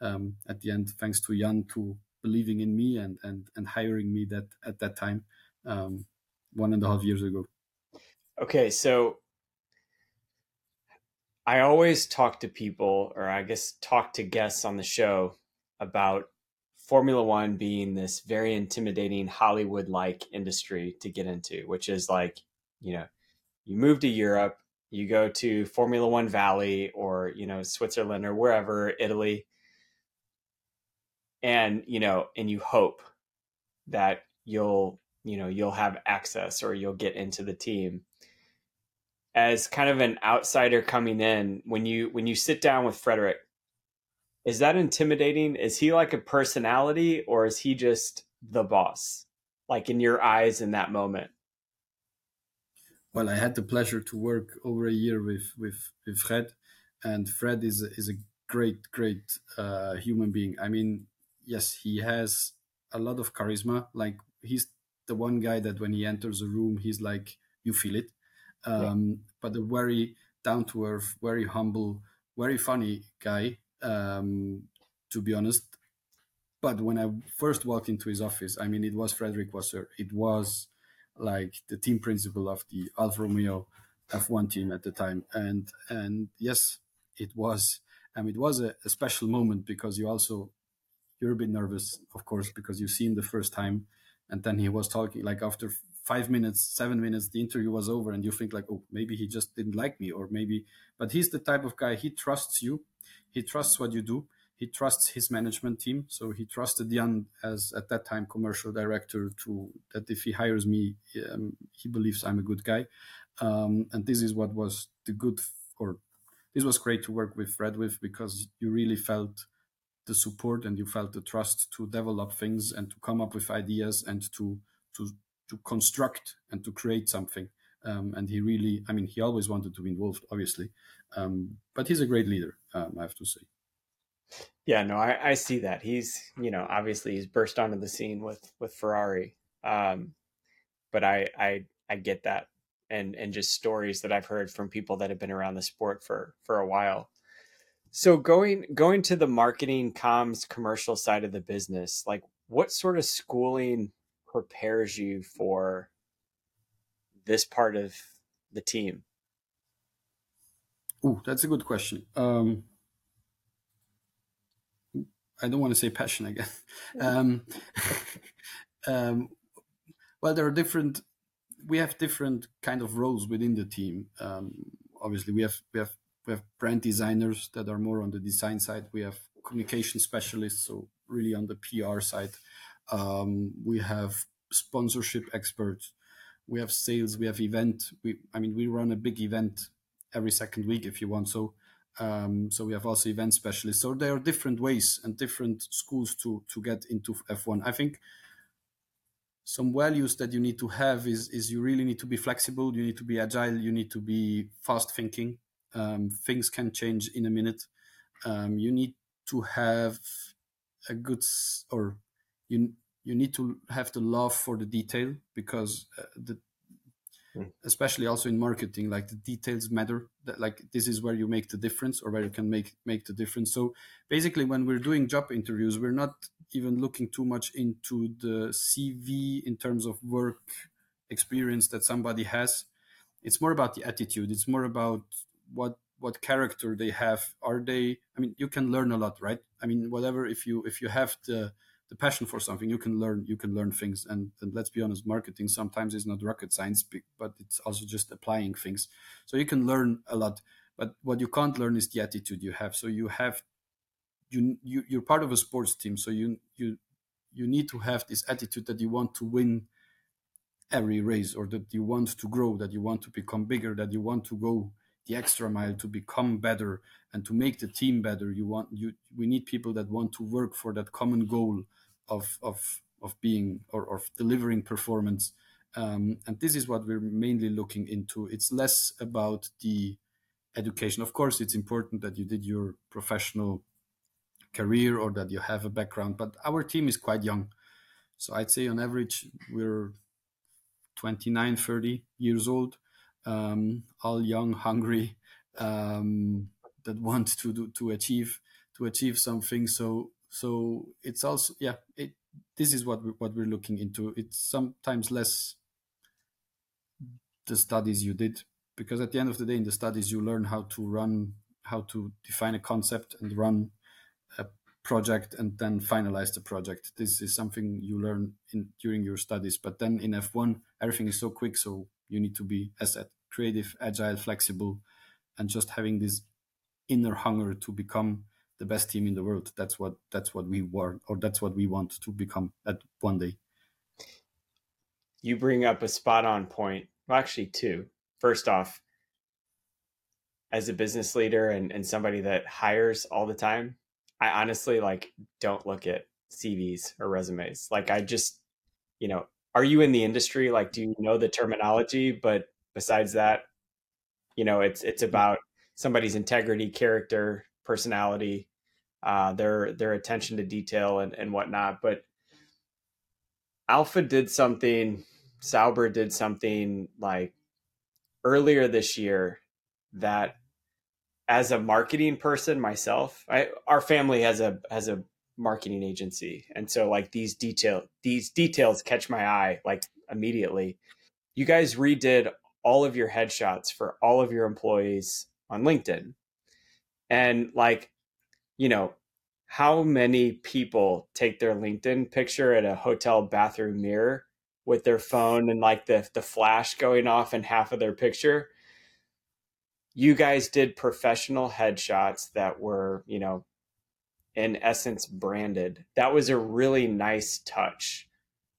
S2: um, at the end thanks to jan to believing in me and and and hiring me that at that time um, one and a half years ago
S1: okay so i always talk to people or i guess talk to guests on the show about formula one being this very intimidating hollywood like industry to get into which is like you know you move to Europe, you go to Formula One Valley or, you know, Switzerland or wherever, Italy, and, you know, and you hope that you'll, you know, you'll have access or you'll get into the team. As kind of an outsider coming in, when you when you sit down with Frederic? is that intimidating? Is he like a personality or is he just the boss? Like in your eyes in that moment?
S2: well, I had the pleasure to work over a year with with, with Fred, and Fred is is a great great uh, human being. I mean, yes, he has a lot of charisma. Like he's the one guy that when he enters a room, he's like you feel it. Um, yeah. But a very down to earth, very humble, very funny guy. Um, to be honest, but when I first walked into his office, I mean, it was Frederic Vasseur. It was like the team principal of the Alfa Romeo F1 team at the time. And and yes, it was. Mean, it was a, a, special moment because you also you're a bit nervous, of course, because you see him the first time, and then he was talking like after five minutes, seven minutes, the interview was over, and you think like, oh, maybe he just didn't like me, or maybe. But he's the type of guy he trusts you, he trusts what you do, he trusts his management team. So he trusted Jan as at that time commercial director to that if he hires me, um, he believes I'm a good guy. Um, and this is what was the good or this was great to work with Fred with because you really felt the support and you felt the trust to develop things and to come up with ideas and to to to construct and to create something. um, and he really, I mean, he always wanted to be involved, obviously, um, but he's a great leader, um, I have to say.
S1: Yeah, no, I, I see that. He's, you know, obviously he's burst onto the scene with with Ferrari, um, but I I I get that, and and just stories that I've heard from people that have been around the sport for for a while. So going going to the marketing, comms, commercial side of the business, like what sort of schooling prepares you for this part of the team?
S2: Oh, that's a good question. Um, I don't want to say passion again. [LAUGHS] Um, [LAUGHS] um, well, there are different. We have different kind of roles within the team. Um, obviously, we have we have we have brand designers that are more on the design side. We have communication specialists, so really on the PR side. Um, we have sponsorship experts. We have sales. We have event. We, I mean, we run a big event every second week if you want. So, um, so we have also event specialists. So there are different ways and different schools to to get into F1. I think some values that you need to have is is you really need to be flexible. You need to be agile. You need to be fast thinking. Um, things can change in a minute. Um, you need to have a good or you you need to have the love for the detail because uh, the mm. especially also in marketing like the details matter. That like this is where you make the difference or where you can make make the difference. So basically when we're doing job interviews we're not even looking too much into the cv in terms of work experience that somebody has. It's more about the attitude. It's more about what what character they have. Are they i mean you can learn a lot right? I mean whatever if you if you have the the passion for something you can learn you can learn things. And, and let's be honest marketing sometimes is not rocket science but it's also just applying things. So you can learn a lot but what you can't learn is the attitude you have. So you have you, you you're part of a sports team so you you you need to have this attitude that you want to win every race or that you want to grow that you want to become bigger that you want to go the extra mile to become better and to make the team better. You want you we need people that want to work for that common goal of of of being or of delivering performance. Um, and this is what we're mainly looking into. It's less about the education. Of course, it's important that you did your professional career or that you have a background, but our team is quite young. So I'd say on average, we're 29, 30 years old, um, all young, hungry, um, that want to do, to achieve to achieve something. So so it's also yeah it, this is what we, what we're looking into. It's sometimes less the studies you did because at the end of the day in the studies you learn how to run how to define a concept and run a project and then finalize the project. This is something you learn in during your studies but then in f1 everything is so quick so you need to be as creative agile flexible and just having this inner hunger to become the best team in the world. That's what that's what we were, or that's what we want to become at one day.
S1: You bring up a spot on point. Well, actually, two. First off, as a business leader and, and somebody that hires all the time, I honestly like don't look at CVs or resumes. Like I just, you know, are you in the industry? Like, do you know the terminology? But besides that, you know, it's it's mm-hmm. about somebody's integrity, character, personality, uh, their their attention to detail and, and whatnot. But Alfa did something, Sauber did something like earlier this year that as a marketing person myself, I our family has a has a marketing agency. And so like these detail these details catch my eye like immediately. You guys redid all of your headshots for all of your employees on LinkedIn. And like you know, how many people take their LinkedIn picture at a hotel bathroom mirror with their phone and like the the flash going off in half of their picture? You guys did professional headshots that were, you know, in essence branded. That was a really nice touch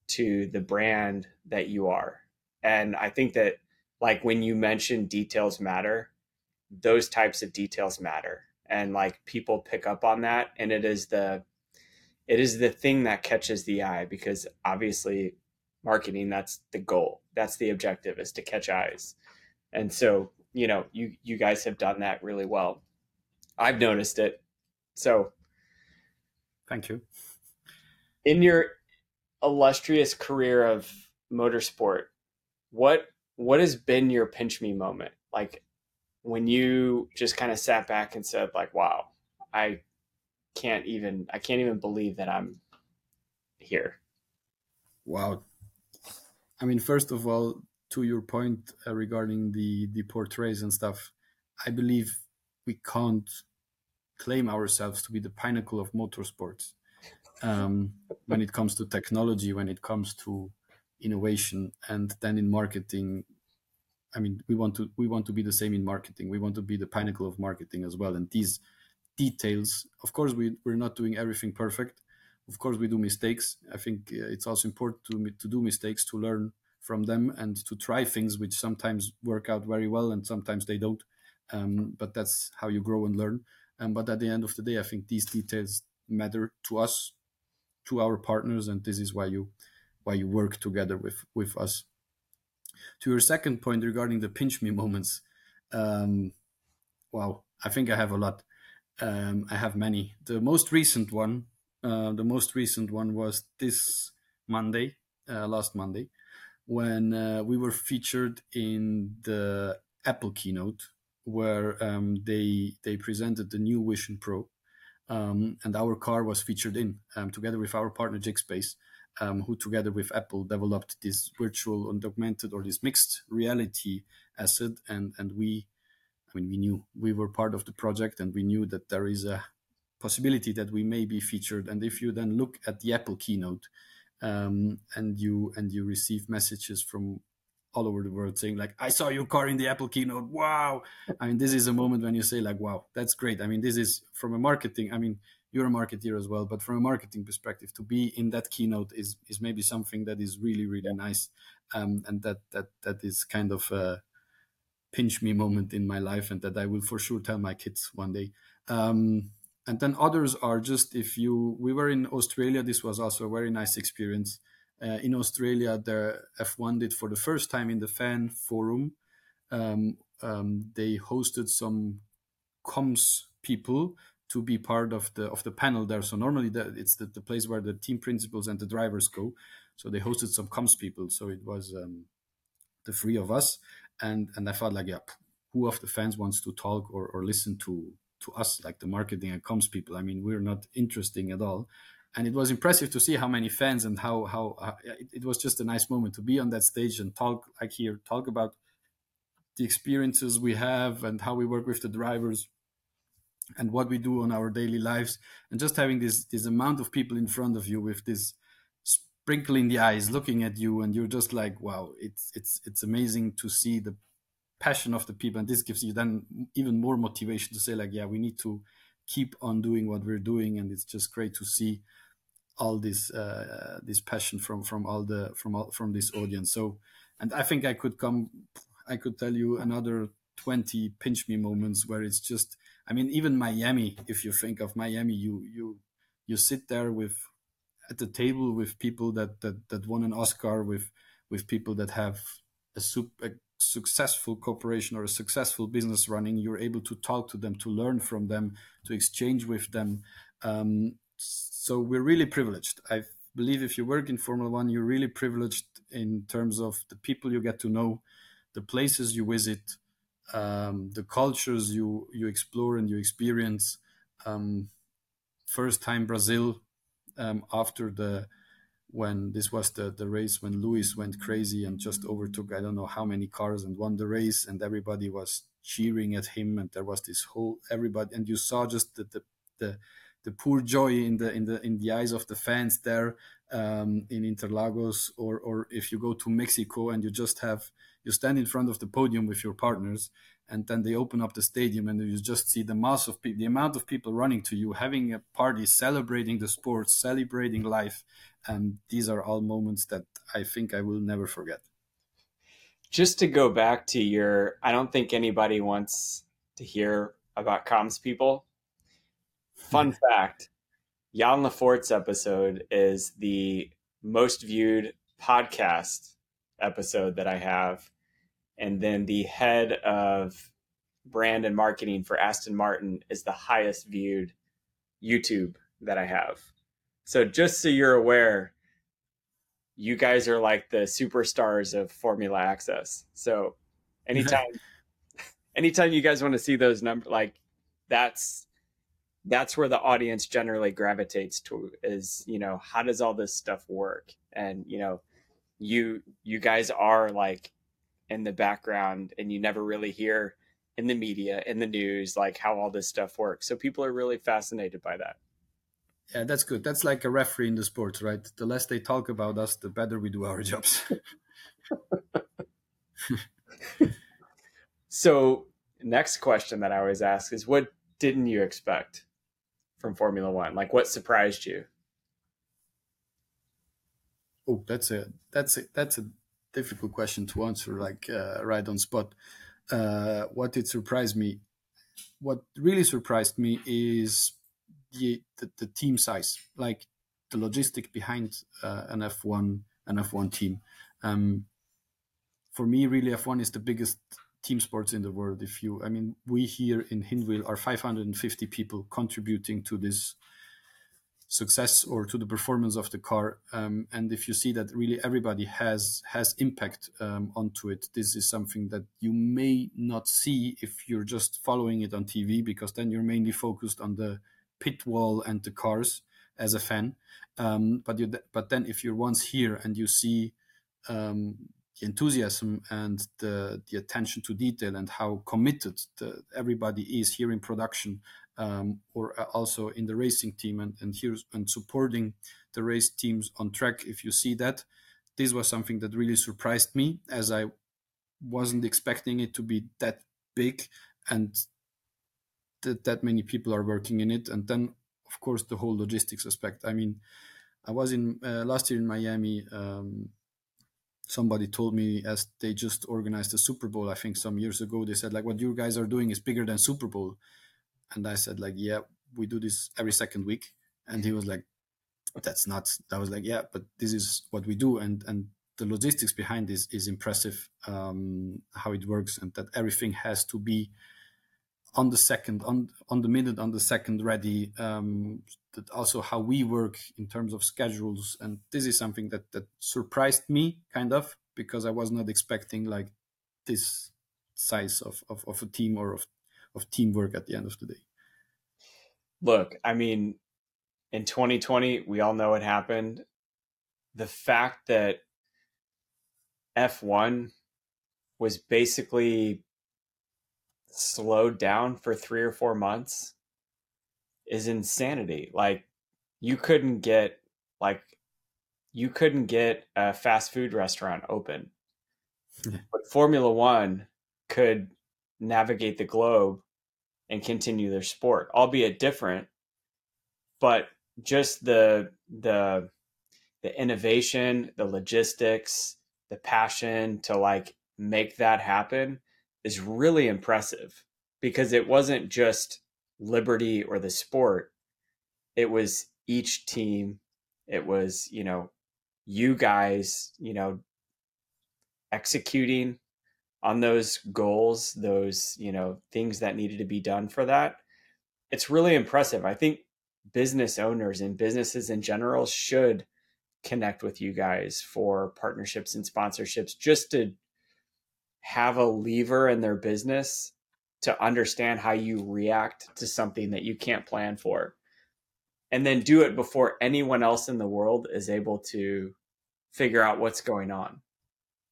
S1: to the brand that you are. And I think that like when you mention details matter, those types of details matter and like people pick up on that and it is the it is the thing that catches the eye because obviously marketing that's the goal. That's the objective is to catch eyes. And so you know you you guys have done that really well. I've noticed it. So
S2: thank you.
S1: in your illustrious career of motorsport what what has been your pinch me moment? Like when you just kind of sat back and said like wow i can't even i can't even believe that i'm here.
S2: Wow. I mean first of all to your point uh, regarding the the portraits and stuff i believe we can't claim ourselves to be the pinnacle of motorsports um, when it comes to technology when it comes to innovation and then in marketing i mean we want to we want to be the same in marketing. We want to be the pinnacle of marketing as well. And these details of course we, we're not doing everything perfect. Of course we do mistakes. I think uh, it's also important to to do mistakes to learn from them and to try things which sometimes work out very well and sometimes they don't. Um, but that's how you grow and learn. Um, but at the end of the day i think these details matter to us to our partners and this is why you why you work together with with us. To your second point regarding the pinch me moments, um, wow, I think I have a lot. Um, I have many. The most recent one, uh, the most recent one was this Monday, uh, last Monday, when uh, we were featured in the Apple keynote, where um, they they presented the new Vision Pro, um, and our car was featured in um, together with our partner JIGSpace um, who together with Apple developed this virtual and augmented or this mixed reality asset. And, and we, I mean, we knew we were part of the project and we knew that there is a possibility that we may be featured. And if you then look at the Apple keynote um, and you, and you receive messages from all over the world saying like i saw your car in the apple keynote wow i mean this is a moment when you say like wow that's great i mean this is from a marketing i mean you're a marketeer as well but from a marketing perspective to be in that keynote is is maybe something that is really really nice um, and that that that is kind of a pinch me moment in my life and that i will for sure tell my kids one day. Um, and then others are just if you we were in australia this was also a very nice experience. Uh, in australia the f1 did for the first time in the fan forum. Um, um they hosted some comms people to be part of the of the panel there. So normally the, it's the, the place where the team principals and the drivers go. So they hosted some comms people. So it was um, the three of us, and and I felt like yeah, who of the fans wants to talk or, or listen to to us like the marketing and comms people? I mean, we're not interesting at all. And it was impressive to see how many fans and how how uh, it, it was just a nice moment to be on that stage and talk like here, talk about the experiences we have and how we work with the drivers and what we do on our daily lives and just having this this amount of people in front of you with this sprinkle in the eyes looking at you and you're just like wow it's it's it's amazing to see the passion of the people. And this gives you then even more motivation to say like yeah we need to keep on doing what we're doing. And it's just great to see all this uh, this passion from from all the from all from this audience. So and i think i could come i could tell you another 20 pinch me moments where it's just I mean, even Miami, if you think of Miami, you you you sit there with at the table with people that that, that won an Oscar, with with people that have a, super, a successful corporation or a successful business running. You're able to talk to them, to learn from them, to exchange with them. Um, so we're really privileged. I believe if you work in Formula One, you're really privileged in terms of the people you get to know, the places you visit, um, the cultures you you explore and you experience. Um, first time Brazil um, after the when this was the the race when Lewis went crazy and just overtook I don't know how many cars and won the race and everybody was cheering at him and there was this whole everybody and you saw just the the, the the poor joy in the in the in the eyes of the fans there um, in Interlagos, or or if you go to Mexico and you just have you stand in front of the podium with your partners, and then they open up the stadium and you just see the mass of people, the amount of people running to you, having a party, celebrating the sport, celebrating life, and these are all moments that I think I will never forget.
S1: Just to go back to your, I don't think anybody wants to hear about comms people [LAUGHS] Fun fact Jan Lefort's episode is the most viewed podcast episode that I have, and then the head of brand and marketing for Aston Martin is the highest viewed YouTube that I have. So just so you're aware, you guys are like the superstars of Formula Access. So [LAUGHS] anytime anytime you guys want to see those numbers like that's that's where the audience generally gravitates to is, you know, how does all this stuff work? And, you know, you you guys are like in the background and you never really hear in the media in the news like how all this stuff works. So people are really fascinated by that.
S2: Yeah that's good. That's like a referee in the sports right? The less they talk about us the better we do our [LAUGHS] jobs. [LAUGHS]
S1: So next question that i always ask is what didn't you expect from formula one? Like what surprised you
S2: oh that's a that's a that's a difficult question to answer like uh, right on spot. Uh, what did surprise me what really surprised me is the, the, the team size like the logistic behind uh, an f1 an f1 team. Um, for me really f1 is the biggest team sports in the world. If you i mean we here in Hinwil are 550 people contributing to this success or to the performance of the car. Um, and if you see that really everybody has has impact um, onto it, this is something that you may not see if you're just following it on TV, because then you're mainly focused on the pit wall and the cars as a fan. Um, but you but then if you're once here and you see um, the enthusiasm and the the attention to detail and how committed the, everybody is here in production um, or uh, also in the racing team and, and here and supporting the race teams on track if you see that. This was something that really surprised me as i wasn't expecting it to be that big and that that many people are working in it. And then of course the whole logistics aspect. I mean i was in uh, last year in miami um, somebody told me as they just organized the super bowl i think some years ago they said like what you guys are doing is bigger than super bowl and I said like, yeah, we do this every second week. And he was like, that's nuts. I was like, yeah, but this is what we do. And, and the logistics behind this is impressive, um, how it works and that everything has to be on the second, on, on the minute, on the second ready. Um, that also how we work in terms of schedules. And this is something that, that surprised me kind of because I was not expecting like this size of, of, of a team or of of teamwork at the end of the day.
S1: Look, I mean, in 2020, we all know what happened. The fact that F1 was basically slowed down for three or four months is insanity. Like, you couldn't get, like, you couldn't get a fast food restaurant open. [LAUGHS] but Formula One could navigate the globe and continue their sport, albeit different. But just the the the innovation, the logistics, the passion to like make that happen is really impressive because it wasn't just Liberty or the sport. It was each team. It was, you know, you guys, you know, executing on those goals, those, you know, things that needed to be done for that, it's really impressive. I think business owners and businesses in general should connect with you guys for partnerships and sponsorships just to have a lever in their business to understand how you react to something that you can't plan for and then do it before anyone else in the world is able to figure out what's going on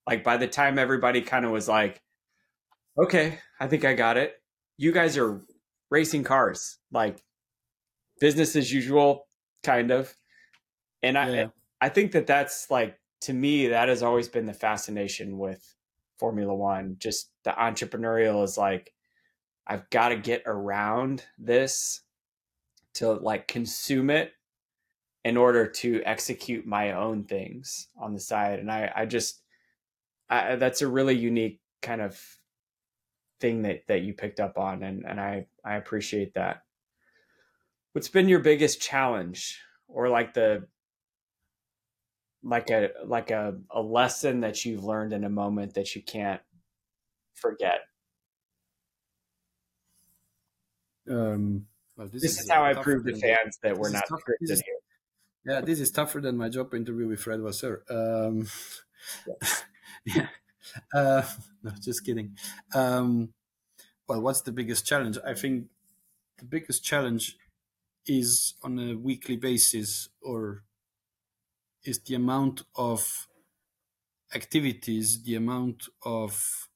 S1: like by the time everybody kind of was like, okay, I think I got it. You guys are racing cars, like business as usual, kind of. And I, I think that that's like to me that has always been the fascination with Formula One. Just the entrepreneurial is like, I've got to get around this to like consume it in order to execute my own things on the side. And I, I just I, that's a really unique kind of thing that that you picked up on, and and I I appreciate that. What's been your biggest challenge, or like the like a like a, a lesson that you've learned in a moment that you can't forget?
S2: Um,
S1: well, this, this is, is, how I prove to fans that we're not scripted
S2: is,
S1: here.
S2: Yeah, this is tougher than my job interview with Fred Vasseur. Um, yeah. [LAUGHS] [LAUGHS] Uh, [LAUGHS] no, just kidding. Um, well, what's the biggest challenge? I think the biggest challenge is on a weekly basis or is the amount of activities, the amount of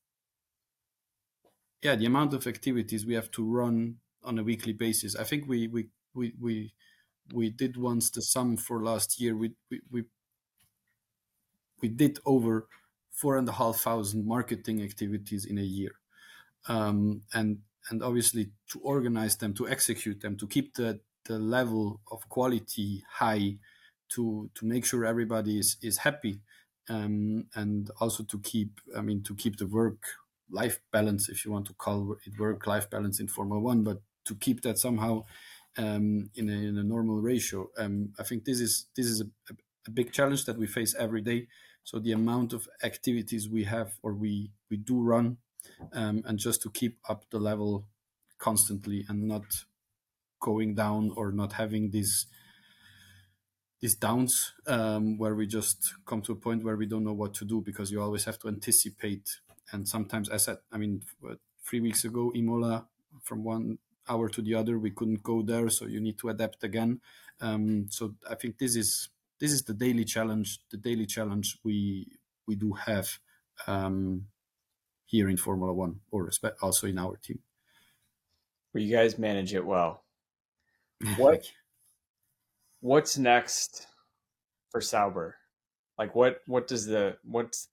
S2: yeah, the amount of activities we have to run on a weekly basis. I think we we we we we did once the sum for last year. We we we, we did over four and a half thousand marketing activities in a year, um, and and obviously to organize them, to execute them, to keep the the level of quality high, to to make sure everybody is is happy, um, and also to keep I mean to keep the work life balance, if you want to call it work life balance in Formula One, but to keep that somehow um, in, a, in, a, normal ratio. Um, I think this is this is a, a, big challenge that we face every day. So the amount of activities we have or we we do run, um, and just to keep up the level constantly and not going down or not having these these downs um, where we just come to a point where we don't know what to do because you always have to anticipate. And sometimes I said I mean three weeks ago Imola from one hour to the other we couldn't go there so you need to adapt again. Um, so i think this is this is the daily challenge the daily challenge we we do have um, here in formula one or also in our team.
S1: Well you guys manage it well. [LAUGHS] What what's next for sauber? Like what what does the what's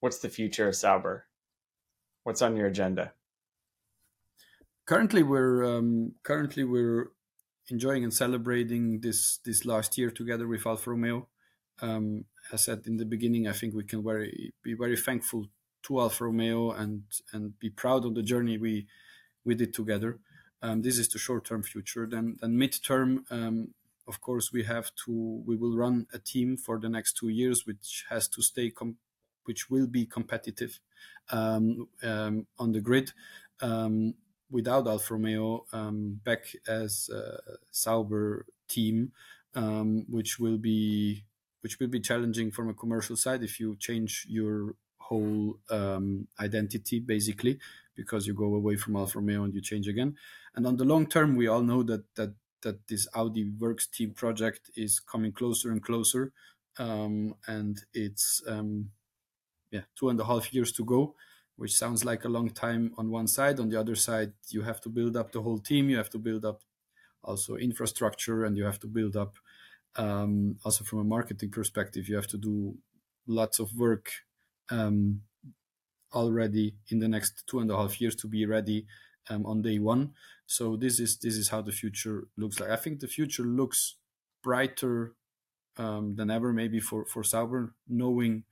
S1: what's the future of sauber? What's on your agenda?
S2: Currently we're um, currently we're enjoying and celebrating this this last year together with Alfa Romeo. Um, as I said in the beginning, I think we can very be very thankful to Alfa Romeo and and be proud of the journey we we did together. Um, this is the short term future. Then then mid term, um, of course, we have to we will run a team for the next two years, which has to stay com- which will be competitive um, um, on the grid. Um, without Alfa Romeo um, back as a Sauber team, um, which will be which will be challenging from a commercial side if you change your whole um, identity basically because you go away from Alfa Romeo and you change again. And on the long term, we all know that that that this Audi Works team project is coming closer and closer, um, and it's um, yeah two and a half years to go which sounds like a long time on one side. On the other side, you have to build up the whole team. You have to build up also infrastructure, and you have to build up um, also from a marketing perspective. You have to do lots of work um, already in the next two and a half years to be ready um, on day one. So this is this is how the future looks like. I think the future looks brighter um, than ever, maybe for for Sauber, knowing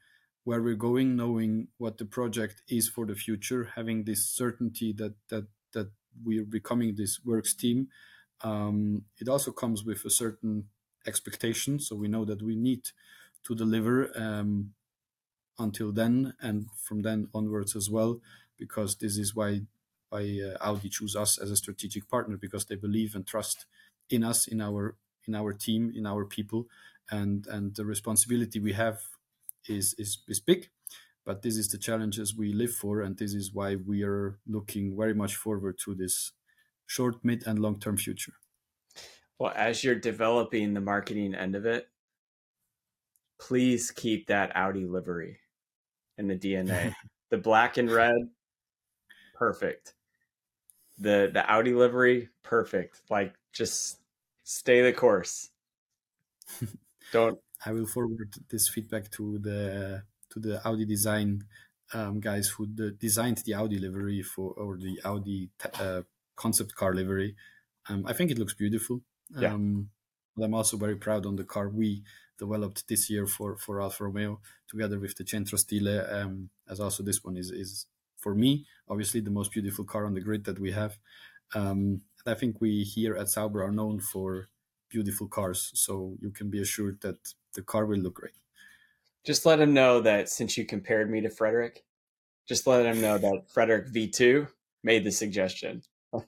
S2: where we're going, knowing what the project is for the future, having this certainty that that that we're becoming this works team. Um, it also comes with a certain expectation, so we know that we need to deliver um, until then, and from then onwards as well, because this is why why uh, Audi choose us as a strategic partner because they believe and trust in us, in our in our team, in our people, and and the responsibility we have is, is, is big, but this is the challenges we live for. And this is why we are looking very much forward to this short, mid, and long term future.
S1: Well, as you're developing the marketing end of it, please keep that Audi livery in the DNA. [LAUGHS] the black and red, perfect. The the Audi livery, perfect. Like just stay the course. [LAUGHS] Don't
S2: I will forward this feedback to the to the Audi design um, guys who the, designed the Audi livery for or the Audi uh, concept car livery. Um, I think it looks beautiful. Yeah. Um, but I'm also very proud on the car we developed this year for for Alfa Romeo together with the Centro Stile. Um, as also this one is is for me obviously the most beautiful car on the grid that we have. Um, I think we here at Sauber are known for beautiful cars. So you can be assured that the car will look great.
S1: Just let him know that since you compared me to Frederic, just let him know that Frederic V2 made the suggestion. [LAUGHS]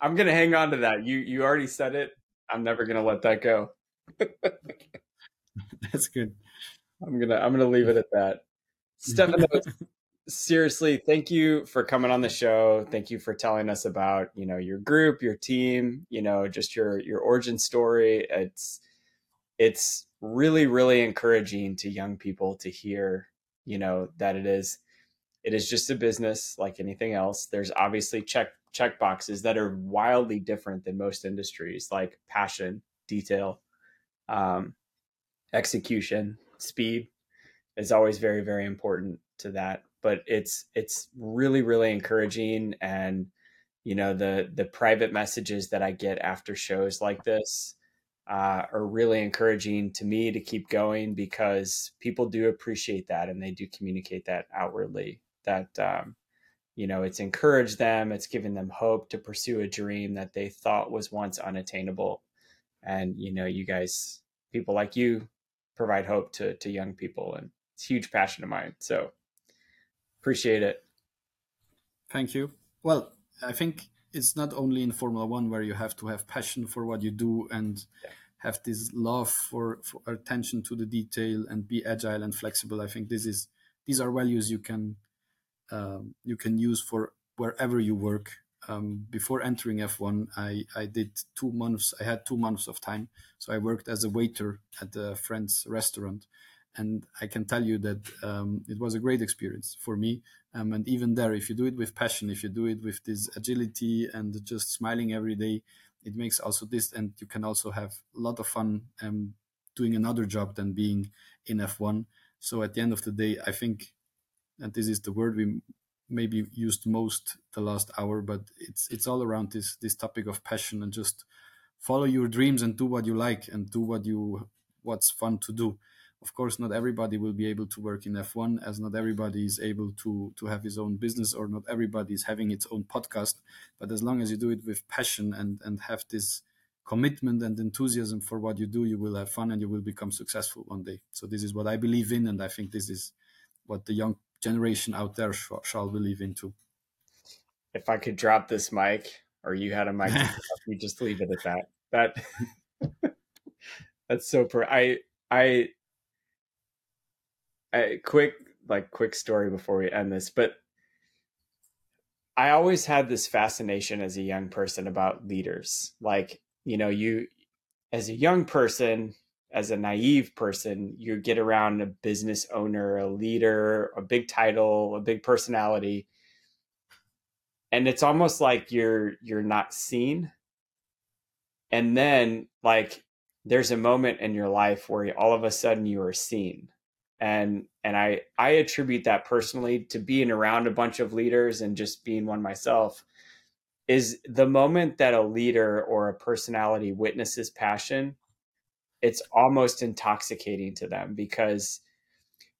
S1: I'm gonna hang on to that. You you already said it. I'm never gonna let that go. [LAUGHS]
S2: That's good.
S1: I'm gonna I'm gonna leave it at that. Stefano, [LAUGHS] seriously, thank you for coming on the show. Thank you for telling us about you know your group, your team, you know just your your origin story. It's it's really really encouraging to young people to hear you know that it is it is just a business like anything else. There's obviously check check boxes that are wildly different than most industries, like passion, detail, um, execution, speed is always very very important to that. But it's it's really really encouraging, and you know the the private messages that I get after shows like this. Uh, are really encouraging to me to keep going because people do appreciate that and they do communicate that outwardly that um, you know it's encouraged them it's given them hope to pursue a dream that they thought was once unattainable and you know you guys people like you provide hope to to young people and it's huge passion of mine so appreciate it
S2: thank you well i think it's not only in formula one where you have to have passion for what you do and yeah. have this love for, for attention to the detail and be agile and flexible i think this is these are values you can um, you can use for wherever you work. Um, before entering F1, I, I did two months. I had two months of time, so I worked as a waiter at a friend's restaurant, and I can tell you that um, it was a great experience for me. Um, and even there, if you do it with passion, if you do it with this agility and just smiling every day, it makes also this, and you can also have a lot of fun um, doing another job than being in F1. So at the end of the day, I think and this is the word we maybe used most the last hour but it's it's all around this this topic of passion and just follow your dreams and do what you like and do what you what's fun to do of course not everybody will be able to work in f1 as not everybody is able to to have his own business or not everybody is having its own podcast but as long as you do it with passion and and have this commitment and enthusiasm for what you do you will have fun and you will become successful one day so this is what i believe in and i think this is what the young generation out there sh- shall believe into.
S1: If I could drop this mic, or you had a mic, [LAUGHS] we just leave it at that. That [LAUGHS] that's so per. I I I quick like quick story before we end this, but I always had this fascination as a young person about leaders. Like, you know, you as a young person, as a naive person, you get around a business owner, a leader, a big title, a big personality, and it's almost like you're you're not seen. And then like there's a moment in your life where all of a sudden you are seen. And and I I attribute that personally to being around a bunch of leaders and just being one myself is the moment that a leader or a personality witnesses passion it's almost intoxicating to them because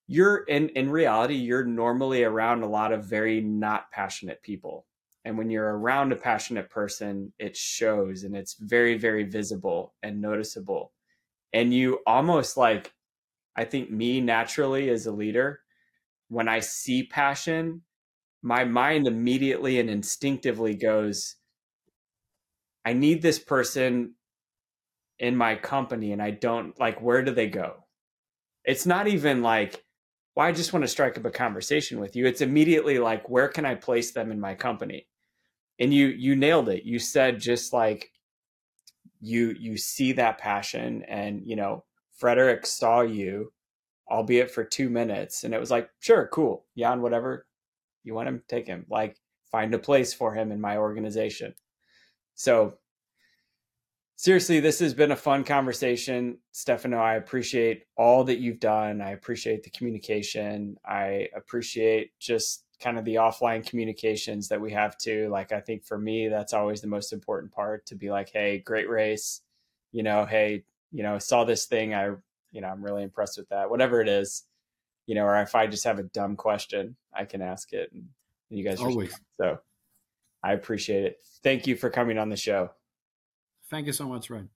S1: you're in in reality you're normally around a lot of very not passionate people. And when you're around a passionate person it shows and it's very very visible and noticeable. And you almost like i think me naturally as a leader when i see passion my mind immediately and instinctively goes i need this person in my company and I don't like where do they go? It's not even like well, I just want to strike up a conversation with you. It's immediately like where can I place them in my company? And you you nailed it. You said just like you you see that passion and you know Frederic saw you albeit for 2 minutes and it was like sure cool Jan whatever you want him take him like find a place for him in my organization. So seriously, this has been a fun conversation. Stefano, I appreciate all that you've done. I appreciate the communication. I appreciate just kind of the offline communications that we have too. Like, I think for me, that's always the most important part to be like, hey, great race. You know, hey, you know, saw this thing. I, you know, I'm really impressed with that. Whatever it is, you know, or if I just have a dumb question, I can ask it. And you guys
S2: always.
S1: so I appreciate it. Thank you for coming on the show.
S2: Thank you so much, Ryan.